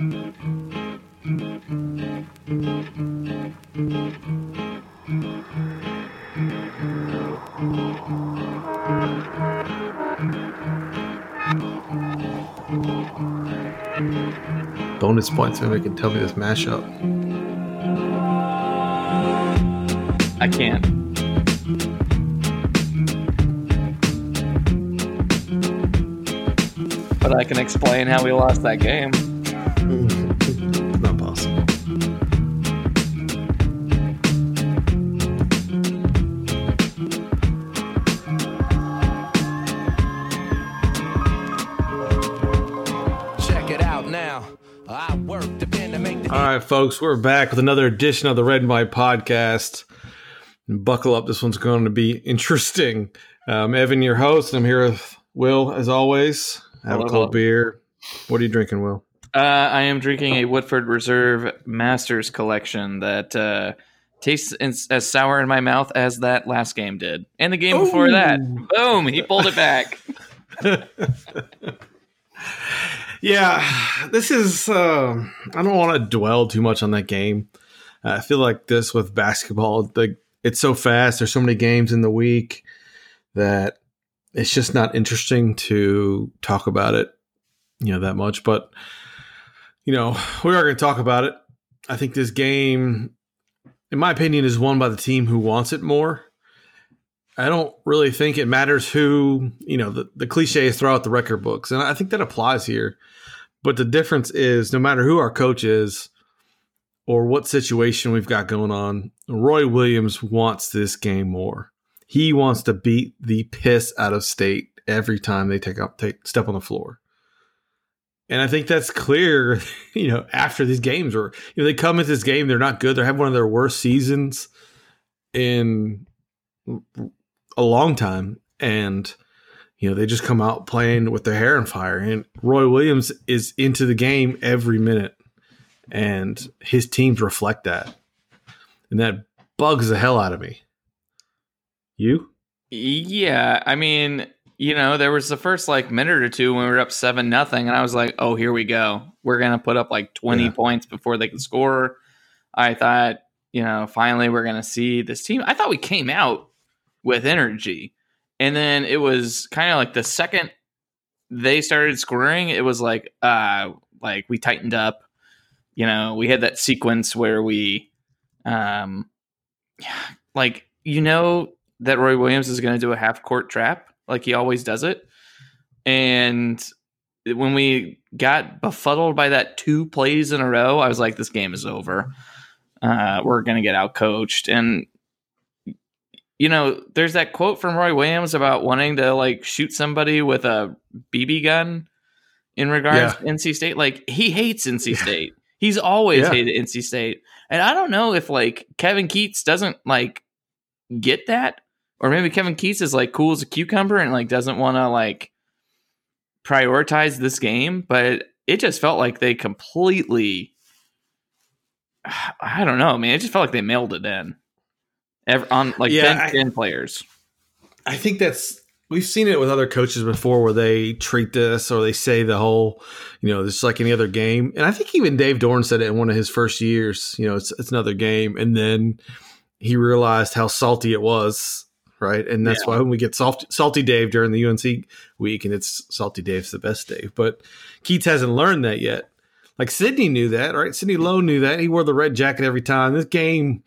Bonus points maybe can tell me this mashup. I can't. But I can explain how we lost that game. Not possible. Check it out now. I work the pen to make the All right, folks, we're back with another edition of the Red and White podcast. Buckle up, this one's going to be interesting. Um, Evan, your host, and I'm here with Will, as always. Have Hello, a hello. cold beer. What are you drinking, Will? Uh, I am drinking a Woodford Reserve Masters collection that uh, tastes as, as sour in my mouth as that last game did, and the game before that. Boom! He pulled it back. Yeah, this is. Um, I don't want to dwell too much on that game. Uh, I feel like this with basketball, the it's so fast. There's so many games in the week that it's just not interesting to talk about it, you know, that much. But you know, we are going to talk about it. I think this game, in my opinion, is won by the team who wants it more. I don't really think it matters who, you know, the, the cliche is throw out the record books. And I think that applies here. But the difference is no matter who our coach is or what situation we've got going on, Roy Williams wants this game more. He wants to beat the piss out of state every time they take up take step on the floor. And I think that's clear, you know, after these games or you know, they come into this game, they're not good. They're having one of their worst seasons in a long time. And you know, they just come out playing with their hair on fire. And Roy Williams is into the game every minute. And his teams reflect that. And that bugs the hell out of me. You? Yeah, I mean, you know, there was the first like minute or two when we were up seven nothing, and I was like, "Oh, here we go. We're gonna put up like twenty Yeah. points before they can score." I thought, you know, finally we're gonna see this team. I thought we came out with energy, and then it was kind of like the second they started scoring, it was like, uh, like we tightened up. You know, we had that sequence where we, um, like you know that Roy Williams is going to do a half court trap like he always does it. And when we got befuddled by that two plays in a row, I was like, this game is over. Uh, we're going to get out coached. And, you know, there's that quote from Roy Williams about wanting to like shoot somebody with a BB gun in regards Yeah. to NC State. Like, he hates NC State. He's always Yeah. hated NC State. And I don't know if like Kevin Keatts doesn't like get that or maybe Kevin Keatts is like cool as a cucumber and like doesn't want to like prioritize this game, but it just felt like they completely I don't know, man. It just felt like they mailed it in. Ever, on like Yeah, bench I- in players. I think that's we've seen it with other coaches before where they treat this or they say the whole, you know, it's like any other game. And I think even Dave Doeren said it in one of his first years, you know, it's it's another game. And then he realized how salty it was, right? And that's why when we get salty, salty Dave during the UNC week, and it's salty Dave's the best Dave. But Keatts hasn't learned that yet. Like Sidney knew that, right? Sidney Lowe knew that. He wore the red jacket every time. This game,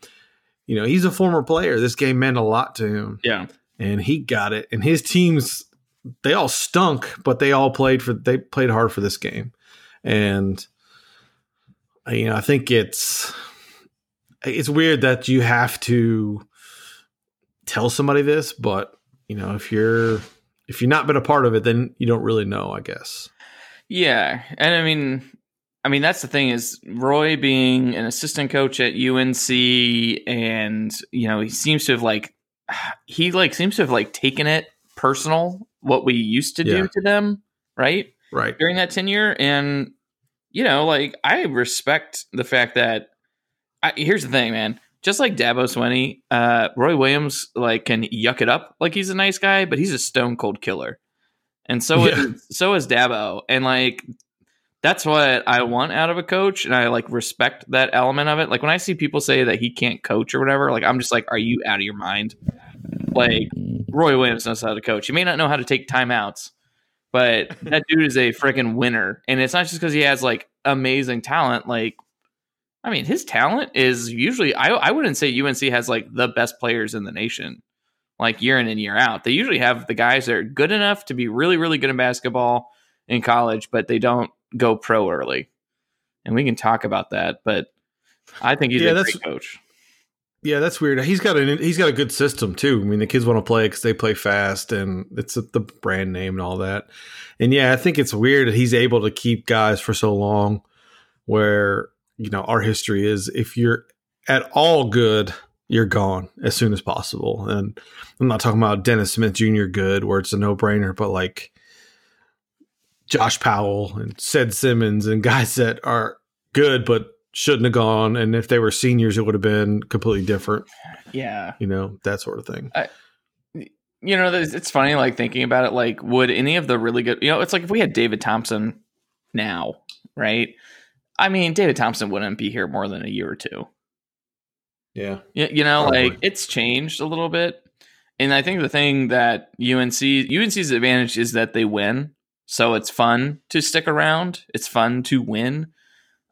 you know, he's a former player. This game meant a lot to him Yeah. and he got it. And his teams, they all stunk, but they all played for they played hard for this game. And you know, I think it's it's weird that you have to tell somebody this, but you know, if you're if you're not been a part of it, then you don't really know, I guess. Yeah, and I mean, I mean that's the thing is Roy being an assistant coach at UNC, and you know he seems to have like he like seems to have like taken it personal what we used to Yeah. do to them, right? Right. during that tenure and you know like i respect the fact that I, here's the thing man just like dabo swinney uh roy williams like can yuck it up like he's a nice guy but he's a stone cold killer and so Yeah. is so is dabo and like that's what I want out of a coach, and I like respect that element of it. Like when I see people say that he can't coach or whatever, like I'm just like, are you out of your mind? Like Roy Williams knows how to coach. He may not know how to take timeouts, but that dude is a freaking winner. And it's not just because he has like amazing talent. Like, I mean, his talent is usually I I wouldn't say UNC has like the best players in the nation, like year in and year out. They usually have the guys that are good enough to be really really good in basketball in college, but they don't go pro early. And we can talk about that, but I think he's Yeah, a that's- great coach. Yeah, that's weird. He's got a he's got a good system too. I mean, the kids want to play because they play fast, and it's the brand name and all that. And yeah, I think it's weird that he's able to keep guys for so long. Where you know our history is, if you're at all good, you're gone as soon as possible. And I'm not talking about Dennis Smith Jr. good, where it's a no brainer, but like Josh Powell and Sid Simmons and guys that are good but shouldn't have gone. And if they were seniors, it would have been completely different. Yeah. You know that sort of thing. you know, it's funny, like thinking about it. Like, would any of the really good, you know, it's like if we had David Thompson now, right? I mean, David Thompson wouldn't be here more than a year or two. Yeah, You, you know, Probably. like it's changed a little bit. And I think the thing that UNC, UNC's advantage is that they win. So it's fun to stick around. It's fun to win.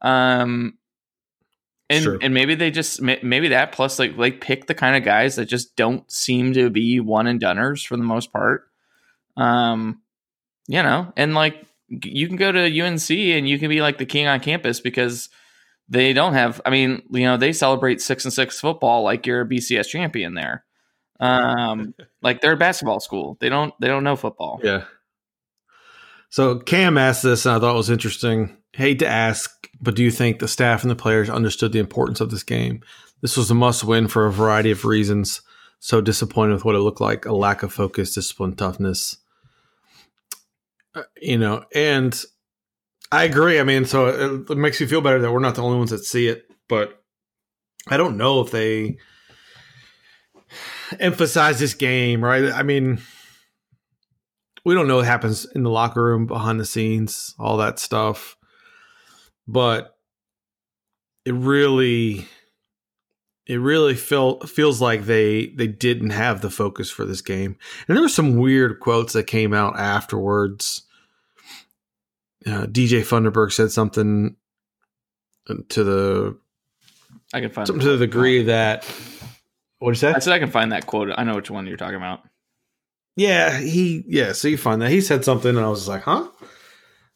Um, and Sure. and maybe they just maybe that plus like like pick the kind of guys that just don't seem to be one and doneers for the most part. Um, you know, and like you can go to UNC and you can be like the king on campus because they don't have. I mean, you know, they celebrate six and six football like you're a BCS champion there. Um, like they're a basketball school. They don't they don't know football. yeah. So Cam asked this, and I thought it was interesting. Hate to ask, but do you think the staff and the players understood the importance of this game? This was a must-win for a variety of reasons. So disappointed with what it looked like: a lack of focus, discipline, toughness. Uh, you know, and I agree. I mean, so it, it makes you feel better that we're not the only ones that see it, but I don't know if they emphasize this game, right? I mean, we don't know what happens in the locker room, behind the scenes, all that stuff, but it really, it really felt feels like they they didn't have the focus for this game, and there were some weird quotes that came out afterwards. Uh, DJ Funderburk said something to the I can find something to the degree that what did you say? I said I can find that quote. I know which one you're talking about. Yeah, he yeah, so you find that he said something and I was like, huh?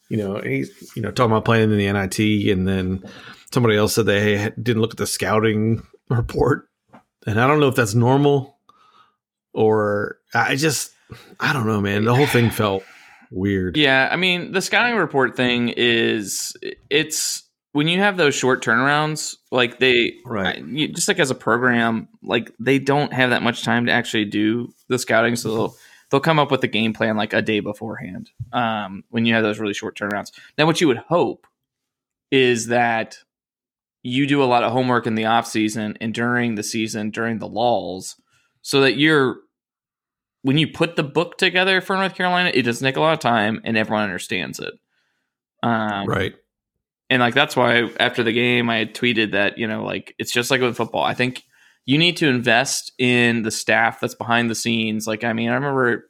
You know, he's you know talking about playing in the NIT, and then somebody else said they didn't look at the scouting report, and I don't know if that's normal or I just I don't know, man. The whole thing felt weird. Yeah, I mean, the scouting report thing is it's when you have those short turnarounds, like they Right. You- just like as a program, like they don't have that much time to actually do the scouting, so they'll they'll come up with a game plan like a day beforehand. Um, when you have those really short turnarounds, now what you would hope is that you do a lot of homework in the off season and during the season during the lulls, so that you're when you put the book together for North Carolina, it doesn't take a lot of time and everyone understands it. Um, Right. and like that's why after the game I tweeted that you know like it's just like with football. I think you need to invest in the staff that's behind the scenes. Like I mean, I remember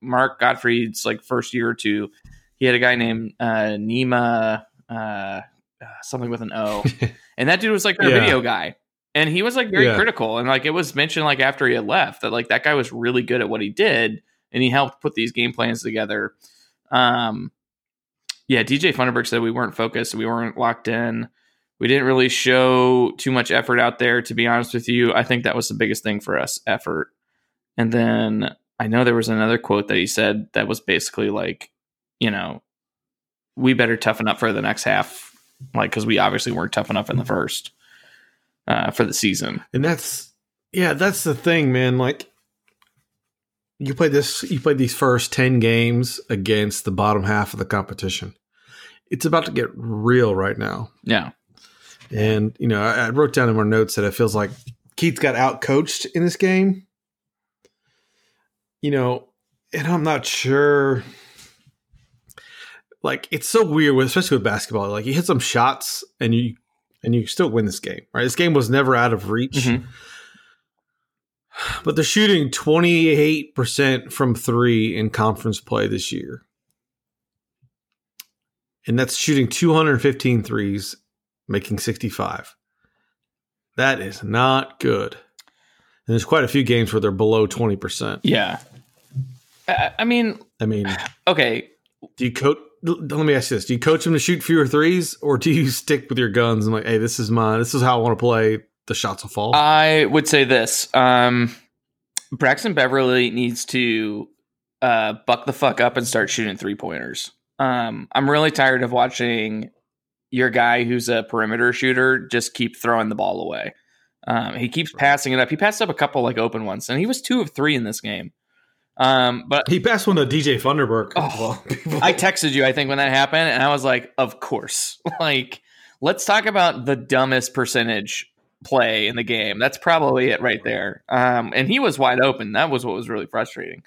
Mark Gottfried's like first year or two, he had a guy named uh, Nima uh, uh, something with an O, and that dude was like their Yeah. video guy. And he was like very Yeah. critical, and like it was mentioned like after he had left that like that guy was really good at what he did, and he helped put these game plans together. Um, yeah, DJ Funderburk said we weren't focused, we weren't locked in. We didn't really show too much effort out there, to be honest with you. I think that was the biggest thing for us effort. And then I know there was another quote that he said that was basically like, you know, we better toughen up for the next half, like, because we obviously weren't tough enough in the first uh, for the season. And that's yeah, that's the thing, man. Like you played this you played these first 10 games against the bottom half of the competition. It's about to get real right now. Yeah. And you know, I, I wrote down in my notes that it feels like Keith got out coached in this game. You know, and I'm not sure. Like it's so weird, with, especially with basketball. Like you hit some shots and you and you still win this game, right? This game was never out of reach. Mhm. But they're shooting 28% from three in conference play this year. And that's shooting 215 threes, making 65. That is not good. And there's quite a few games where they're below 20%. Yeah. I, I mean, I mean, okay. do you coach? Let me ask you this: Do you coach them to shoot fewer threes, or do you stick with your guns and like, hey, this is mine. This is how I want to play. The shots will fall. I would say this. Um, Braxton Beverly needs to uh, buck the fuck up and start shooting three pointers. Um, I'm really tired of watching your guy who's a perimeter shooter just keep throwing the ball away. Um, he keeps passing it up. He passed up a couple like open ones, and he was two of three in this game. Um, but he passed one to DJ Funderburk. Oh, I texted you, I think, when that happened, and I was like, of course. Like, let's talk about the dumbest percentage play in the game. That's probably it right there. Um, and he was wide open. That was what was really frustrating.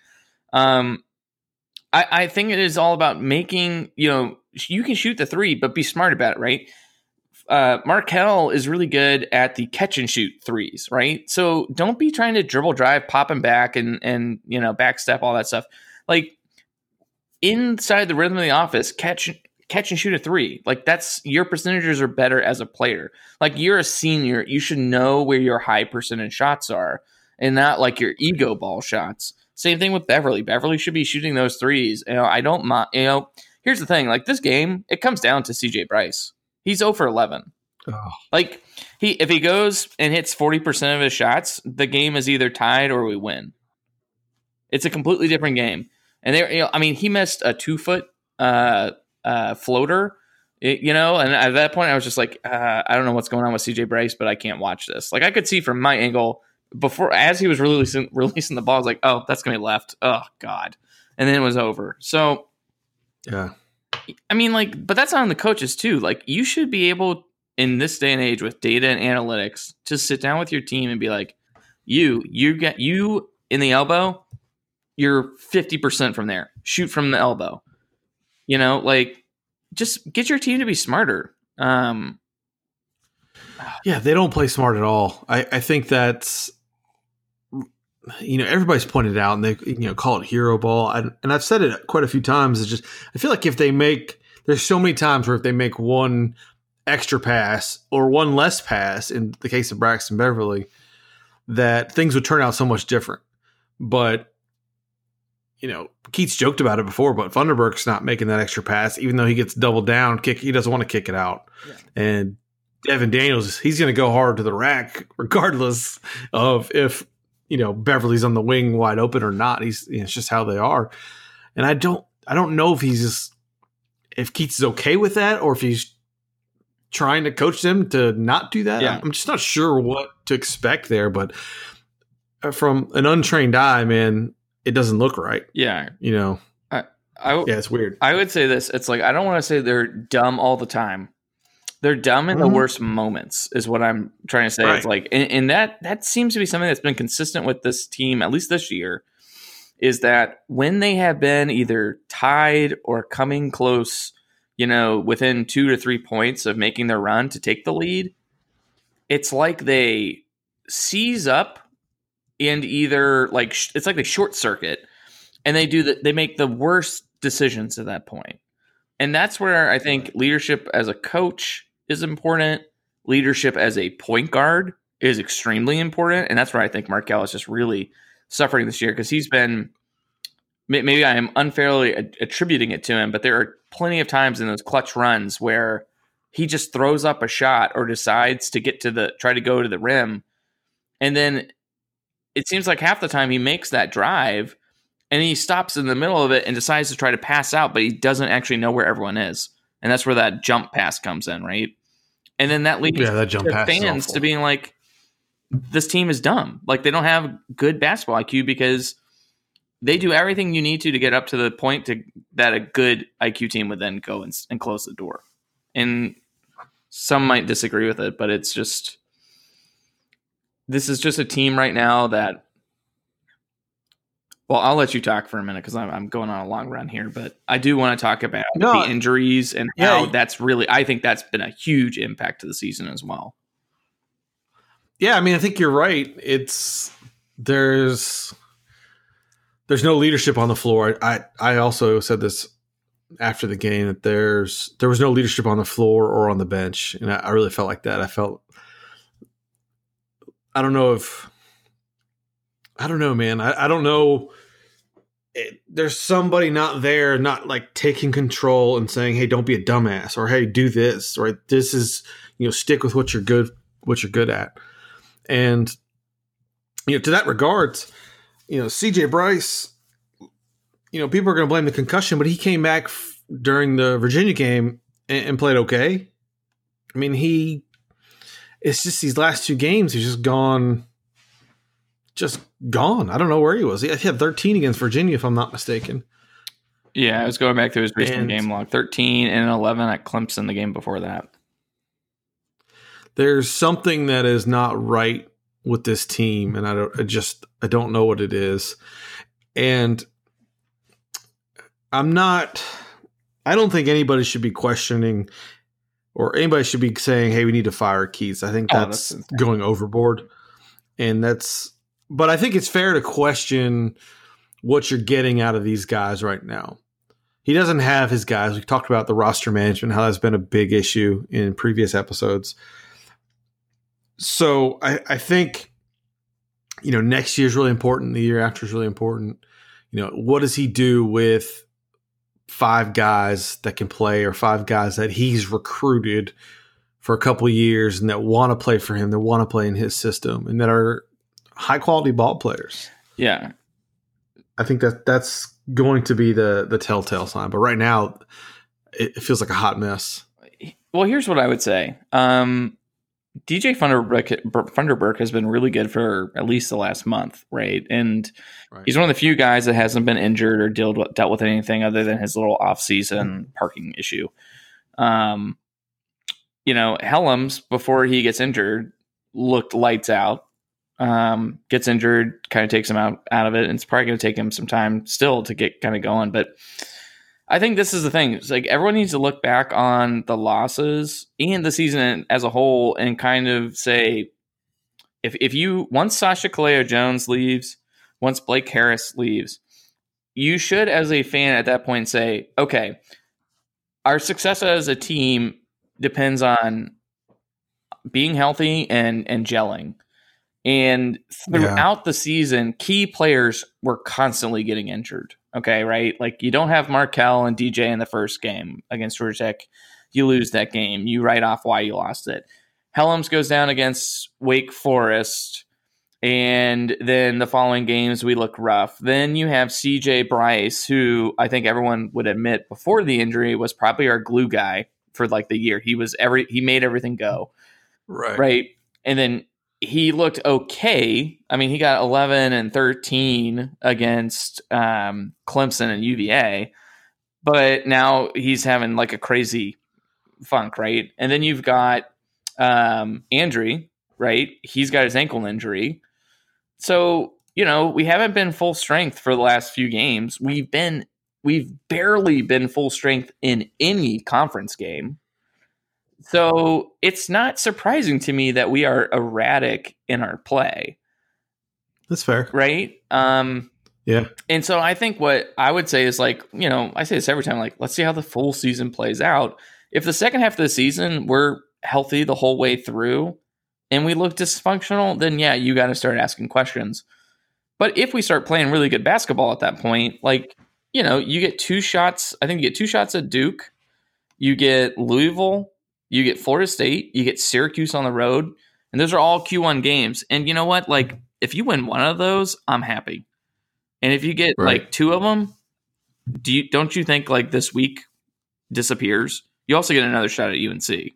Um, I, I think it is all about making, you know, you can shoot the three, but be smart about it, right? Uh, Markell is really good at the catch and shoot threes, right? So don't be trying to dribble drive, popping back, and and you know backstep all that stuff. Like inside the rhythm of the office, catch catch and shoot a three. Like that's your percentages are better as a player. Like you're a senior, you should know where your high percentage shots are, and not like your ego ball shots. Same thing with Beverly. Beverly should be shooting those threes. You know, I don't mind. You know, here's the thing: like this game, it comes down to CJ Bryce. He's 0 for 11. Oh, Like he, if he goes and hits 40 percent of his shots, the game is either tied or we win. It's a completely different game. And there, you know, I mean, he missed a two foot uh, uh, floater, it- you know, and at that point, I was just like, uh, I don't know what's going on with CJ Bryce, but I can't watch this. Like, I could see from my angle before, as he was releasing releasing the ball, I was like, oh, that's gonna be left. Oh God, and then it was over. So, yeah. I mean, like, but that's on the coaches too. Like, you should be able in this day and age with data and analytics to sit down with your team and be like, you, you get you in the elbow, you're 50% from there. Shoot from the elbow. You know, like just get your team to be smarter. Um, Yeah, they don't play smart at all. I, I think that's you know everybody's pointed out and they you know call it hero ball and, and I've said it quite a few times. It's just I feel like if they make there's so many times where if they make one extra pass or one less pass in the case of Braxton Beverly, that things would turn out so much different. But you know, Keatts joked about it before, but Funderburk's not making that extra pass, even though he gets doubled down. Kick, he doesn't want to kick it out, and Devon Daniels, he's going to go hard to the rack, regardless of if you know Beverly's on the wing wide open or not. He's you know, it's just how they are, and I don't I don't know if he's just if Keatts is okay with that or if he's trying to coach them to not do that. Yeah. I'm just not sure what to expect there, but uh, from an untrained eye, man, it doesn't look right. yeah, You know, I, yeah, it's weird. I would say this. It's like I don't want to say they're dumb all the time. They're dumb in the Mhm. worst moments, is what I'm trying to say. It's like, and, and that that seems to be something that's been consistent with this team, at least this year, is that when they have been either tied or coming close, you know, within two to three points of making their run to take the lead, it's like they seize up and either like sh- it's like they short circuit and they do the, they make the worst decisions at that point and that's where i think leadership as a coach is important leadership as a point guard is extremely important and that's where i think markell is just really suffering this year because he's been maybe i am unfairly attributing it to him but there are plenty of times in those clutch runs where he just throws up a shot or decides to get to the try to go to the rim and then it seems like half the time he makes that drive and he stops in the middle of it and decides to try to pass out, but he doesn't actually know where everyone is. And that's where that jump pass comes in, right? And then that leads Yeah, that jump pass fans to being like, this team is dumb. Like they don't have good basketball IQ because they do everything you need to to get up to the point to that a good IQ team would then go and, and close the door. And some might disagree with it, but it's just this is just a team right now that Well, I'll let you talk for a minute because I'm, I'm going on a long run here, but I do want to talk about No, the injuries and how that's really. I think that's been a huge impact to the season as well. Yeah, I mean, I think you're right. It's there's there's no leadership on the floor. I I also said this after the game that there's there was no leadership on the floor or on the bench, and I, I really felt like that. I felt I don't know if I don't know, man. I, I don't know. It, there's somebody not there, not like taking control and saying, "Hey, don't be a dumbass," or "Hey, do this," right? This is you know, stick with what you're good, what you're good at. And you know, to that regards, you know, CJ Bryce, you know, people are going to blame the concussion, but he came back f- during the Virginia game and, and played okay. I mean, he it's just these last two games he's just gone just gone. I don't know where he was. He had 13 against Virginia if I'm not mistaken. Yeah, I was going back to his recent And- game log 13 and 11 at Clemson the game before that. There's something that is not right with this team and I don't I just I don't know what it is. And I'm not I don't think anybody should be questioning or anybody should be saying, "Hey, we need to fire Keatts." I think Oh, that's, that's going overboard, and that's. But I think it's fair to question what you're getting out of these guys right now. He doesn't have his guys. We talked about the roster management, how that's been a big issue in previous episodes. So I, I think, you know, next year is really important. The year after is really important. You know, what does he do with five guys that can play or five guys that he's recruited for a couple years and that want to play for him, that want to play in his system, and that are high quality ball players. Yeah. I think that that's going to be the the telltale sign. But right now, it, feels like a hot mess. Well, here's what I would say. Um, DJ Funderburk, Funderburk has been really good for at least the last month, right? And Right. he's one of the few guys that hasn't been injured or dealt with, dealt with anything other than his little off-season parking issue. Um, you know, Hellems before he gets injured looked lights out. Um, gets injured, kind of takes him out out of it, and it's probably going to take him some time still to get kind of going. But I think this is the thing. It's like everyone needs to look back on the losses and the season as a whole and kind of say, if if you once Sacha Killeya-Jones leaves, once Blake Harris leaves, you should, as a fan at that point, say, okay, our success as a team depends on being healthy and and gelling. And throughout the season, key players were constantly getting injured. Okay, right? Like you don't have Markell and DJ in the first game against Georgia Tech. You lose that game. You write off why you lost it. Hellems goes down against Wake Forest. And then the following games, we look rough. Then you have CJ Bryce, who I think everyone would admit before the injury was probably our glue guy for like the year. He was every he made everything go Right. right? And then he looked okay. I mean, he got 11 and 13 against um, Clemson and UVA, but now he's having like a crazy funk, right? And then you've got um, Andrew, right? He's got his ankle injury. So, you know, we haven't been full strength for the last few games. We've been, we've barely been full strength in any conference game. So it's not surprising to me that we are erratic in our play, That's fair. right? Um, Yeah. and so I think what I would say is like, you know, I say this every time, like, let's see how the full season plays out. If the second half of the season we're healthy the whole way through and we look dysfunctional, then yeah, you got to start asking questions. But if we start playing really good basketball at that point, like, you know, you get two shots, I think you get two shots at Duke, you get Louisville, you get Florida State, you get Syracuse on the road, and those are all Q1 games. And you know what? Like, if you win one of those, I'm happy. And if you get Right. like two of them, do you don't you think like this week disappears? You also get another shot at UNC.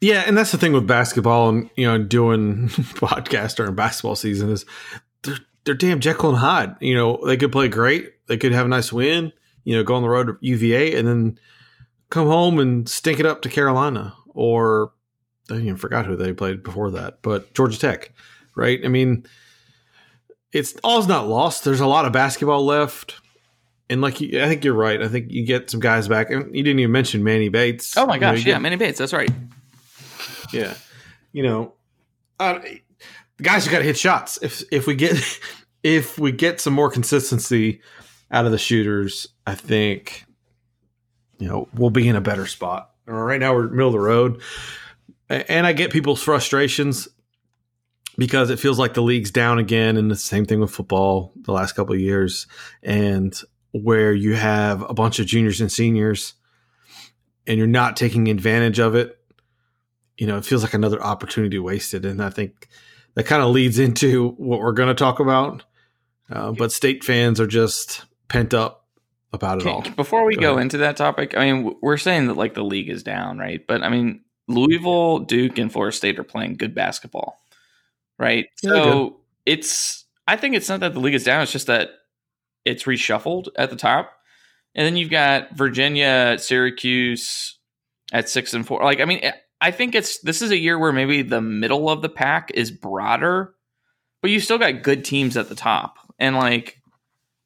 Yeah, and that's the thing with basketball and you know doing podcast during basketball season is they're they're damn Jekyll and Hyde. You know they could play great, they could have a nice win, you know, go on the road to UVA and then come home and stink it up to Carolina or I even forgot who they played before that, but Georgia Tech, right? I mean, it's all's not lost. There's a lot of basketball left. And like you, I think you're right. I think you get some guys back, and you didn't even mention Manny Bates. Oh my You know, gosh, you yeah, get- Manny Bates. That's right. yeah. You know, uh, the guys who got to hit shots. If if we get if we get some more consistency out of the shooters, I think you know we'll be in a better spot. Right now we're middle of the road, and I get people's frustrations because it feels like the league's down again, and the same thing with football the last couple of years, and where you have a bunch of juniors and seniors, and you're not taking advantage of it you know, it feels like another opportunity wasted. And I think that kind of leads into what we're going to talk about. Uh, but state fans are just pent up about it all. Before we Go go into that topic, I mean, we're saying that like the league is down, right? But I mean, Louisville, Duke, and Florida State are playing good basketball, right? Yeah, so it's, I think it's not that the league is down; it's just that it's reshuffled at the top, and then you've got Virginia, Syracuse at six and four. Like, I mean, eh, I think it's this is a year where maybe the middle of the pack is broader, but you still got good teams at the top, and like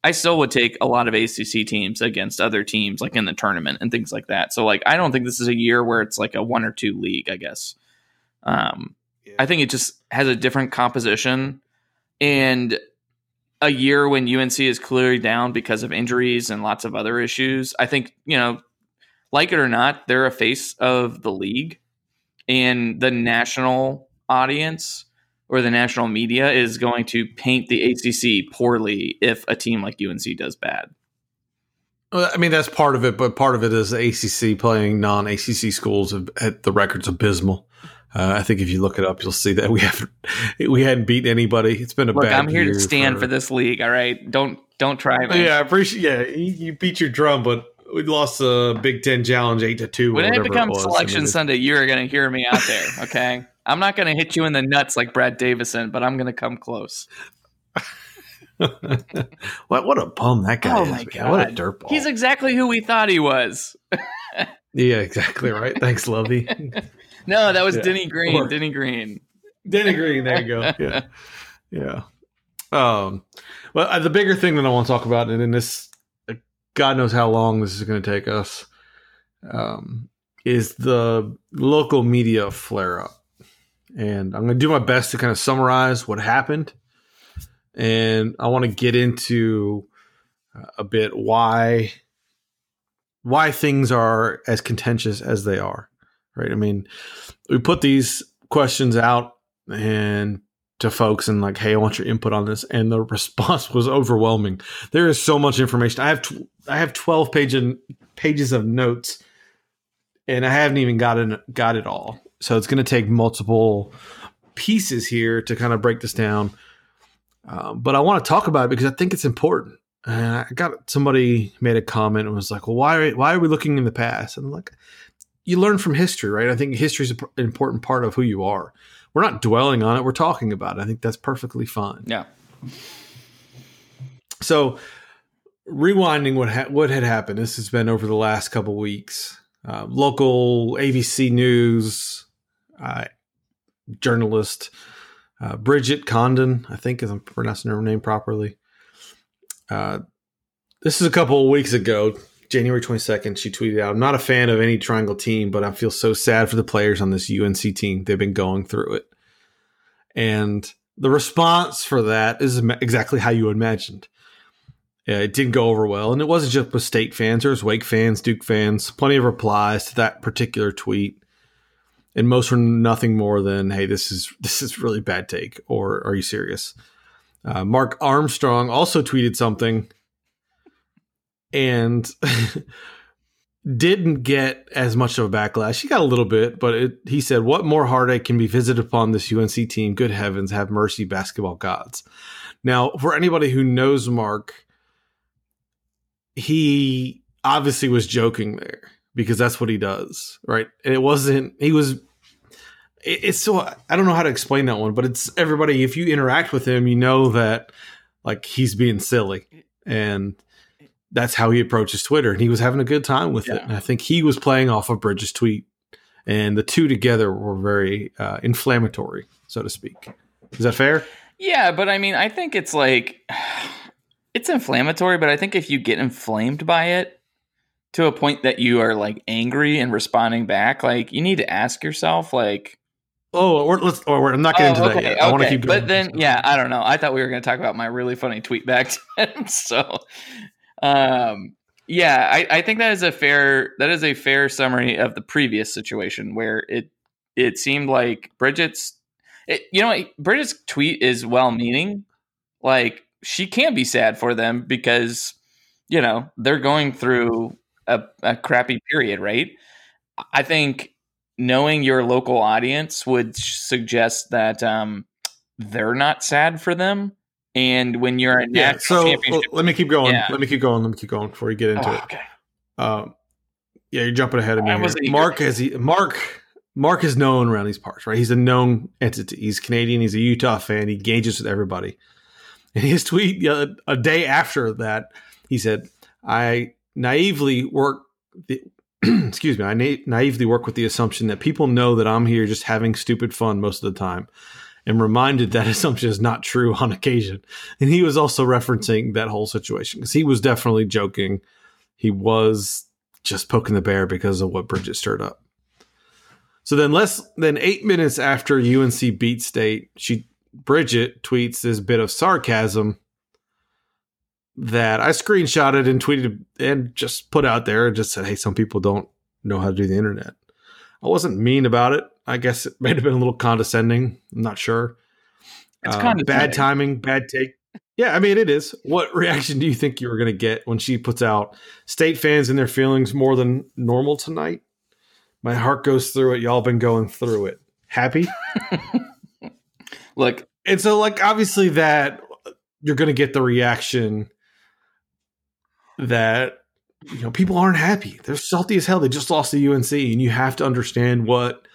I still would take a lot of ACC teams against other teams, like in the tournament and things like that. So, like, I don't think this is a year where it's like a one or two league. I guess. Um, I think it just has a different composition, and a year when UNC is clearly down because of injuries and lots of other issues. I think you know, like it or not, they're a face of the league, and the national audience or the national media is going to paint the ACC poorly if a team like UNC does bad. Well, I mean, that's part of it, but part of it is the ACC playing non ACC schools at the record's abysmal. Uh, I think if you look it up, you'll see that we haven't we hadn't beaten anybody. It's been a Look, bad. I'm here to stand for, this league. All right, don't don't try. Yeah, I appreciate. Yeah, you, you beat your drum, but we lost the Big Ten challenge eight to two. When it becomes was. I selection mean, Sunday, you're going to hear me out there. Okay, I'm not going to hit you in the nuts like Brad Davison, but I'm going to come close. what what a bum that guy Oh is! my. God. What a dirtball! He's exactly who we thought he was. yeah, exactly right. Thanks, Lovey. No, that was Yeah. Denny Green. Or- Denny Green. Denny Green. There you go. Yeah, yeah. Um, well, uh, the bigger thing that I want to talk about, and in this, uh, God knows how long this is going to take us, um, is the local media flare up, and I'm going to do my best to kind of summarize what happened, and I want to get into uh, a bit why why things are as contentious as they are. Right? I mean, we put these questions out and to folks and like, hey, I want your input on this, and the response was overwhelming. There is so much information. I have I have twelve page pages of notes, and I haven't even gotten got it all. So it's going to take multiple pieces here to kind of break this down. Um, but I want to talk about it because I think it's important. And I got somebody made a comment and was like, "Well, why why are we looking in the past?" And I'm like, you learn from history, right? I think history is an important part of who you are. We're not dwelling on it; we're talking about it. I think that's perfectly fine. Yeah. So, rewinding what ha- what had happened. This has been over the last couple weeks. Uh, local ABC News uh, journalist uh, Bridget Condon, I think, if I'm pronouncing her name properly. Uh, this is a couple of weeks ago, January 22nd. She tweeted out, "I'm not a fan of any triangle team, but I feel so sad for the players on this UNC team. They've been going through it." And the response for that is exactly how you imagined. Yeah, it didn't go over well, and it wasn't just with state fans. There was Wake fans, Duke fans, plenty of replies to that particular tweet, and most were nothing more than, "Hey, this is this is really bad take," or "Are you serious?" Uh, Mark Armstrong also tweeted something, and didn't get as much of a backlash. He got a little bit, but it, he said, "What more heartache can be visited upon this UNC team? Good heavens, have mercy, basketball gods." Now, for anybody who knows Mark, he obviously was joking there because that's what he does, right? And it wasn't. He was. It- It's so I don't know how to explain that one, but it's everybody. If you interact with him, you know that like he's being silly, and that's how he approaches Twitter. And he was having a good time with it. And I think he was playing off of Bridges' tweet, and the two together were very uh, inflammatory, so to speak. Is that fair? Yeah, but I mean, I think it's like it's inflammatory, but I think if you get inflamed by it to a point that you are like angry and responding back, like you need to ask yourself, like, Oh, we're, let's. Or we're, I'm not getting oh, into that yet. I want to keep going. But then, yeah, I don't know. I thought we were going to talk about my really funny tweet back to him. So, um, yeah, I, I think that is a fair that is a fair summary of the previous situation where it it seemed like Bridget's, it, you know, Bridget's tweet is well meaning. Like she can be sad for them because you know they're going through a, a crappy period, right? I think knowing your local audience would suggest that um, they're not sad for them. And when you're a yeah. national So championship, let me keep going. Yeah. Let me keep going. Let me keep going before you get into Oh, it. okay. Um, yeah, you're jumping ahead of me. Mark is he, Mark. Mark is known around these parts, right? He's a known entity. He's Canadian. He's a Utah fan. He engages with everybody. And his tweet a day after that, he said, "I naively work the." excuse me. I na- naively work with the assumption that people know that I'm here just having stupid fun most of the time, and reminded that assumption is not true on occasion. And he was also referencing that whole situation because he was definitely joking. He was just poking the bear because of what Bridget stirred up. So then, less than eight minutes after UNC beat State, she Bridget tweets this bit of sarcasm that I screenshotted and tweeted and just put out there and just said, "Hey, some people don't know how to do the internet." I wasn't mean about it. I guess it might have been a little condescending. I'm not sure. It's Uh, condescending. bad timing, bad take. Yeah, I mean it is. What reaction do you think you were going to get when she puts out state fans and their feelings more than normal tonight? My heart goes through it. Y'all been going through it. Happy? Look, And so, like, obviously, that you're going to get the reaction that you know people aren't happy. They're salty as hell. They just lost to UNC, and you have to understand what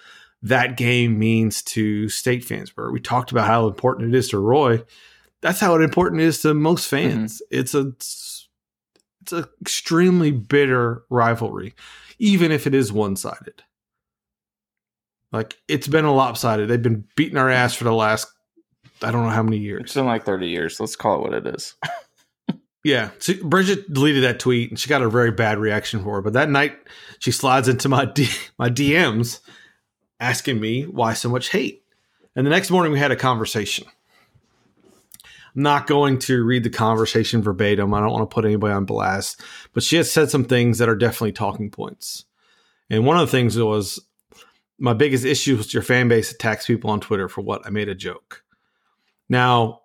that game means to state fans. Where we talked about how important it is to Roy, that's how important it is to most mm-hmm. fans. It's a it's an extremely bitter rivalry, even if it is one sided. Like it's been a lopsided. They've been beating our ass for the last I don't know how many years. It's been like 30 years. Let's call it what it is. Yeah. So Bridget deleted that tweet and she got a very bad reaction for it. But that night she slides into my D- my DMs asking me why so much hate. And the next morning we had a conversation. I'm not going to read the conversation verbatim. I don't want to put anybody on blast, but she has said some things that are definitely talking points. And one of the things was my biggest issue was your fan base attacks people on Twitter for what I made a joke. Now,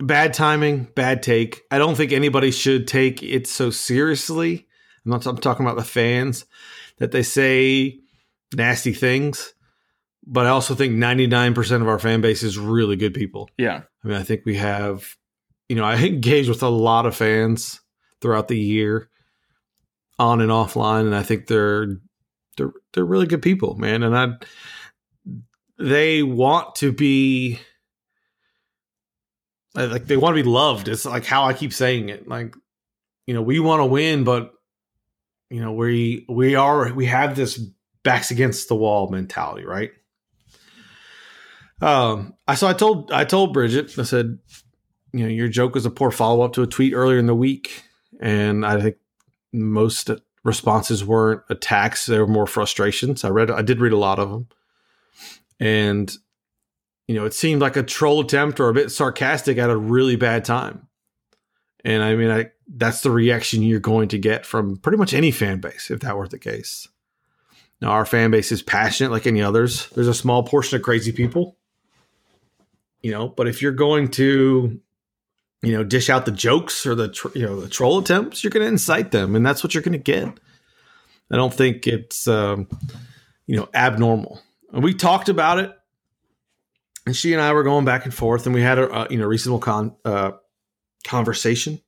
bad timing, bad take. I don't think anybody should take it so seriously. I'm not I'm talking about the fans that they say nasty things, but I also think 99% of our fan base is really good people. Yeah. I mean, I think we have, you know, I engage with a lot of fans throughout the year, on and offline, and I think they're they're they're really good people, man. And I they want to be like they want to be loved. It's like how I keep saying it. Like, you know, we want to win, but you know, we we are we have this backs against the wall mentality, right? Um, I so I told I told Bridget, I said, you know, your joke was a poor follow up to a tweet earlier in the week, and I think most responses weren't attacks; they were more frustrations. I read, I did read a lot of them, and you know, it seemed like a troll attempt or a bit sarcastic at a really bad time. And I mean, I that's the reaction you're going to get from pretty much any fan base if that were the case. Now, our fan base is passionate like any others. There's a small portion of crazy people, you know. But if you're going to, you know, dish out the jokes or the tr- you know the troll attempts, you're going to incite them, and that's what you're going to get. I don't think it's um, you know abnormal. And we talked about it, and she and I were going back and forth, and we had a uh, you know reasonable con- uh, conversation.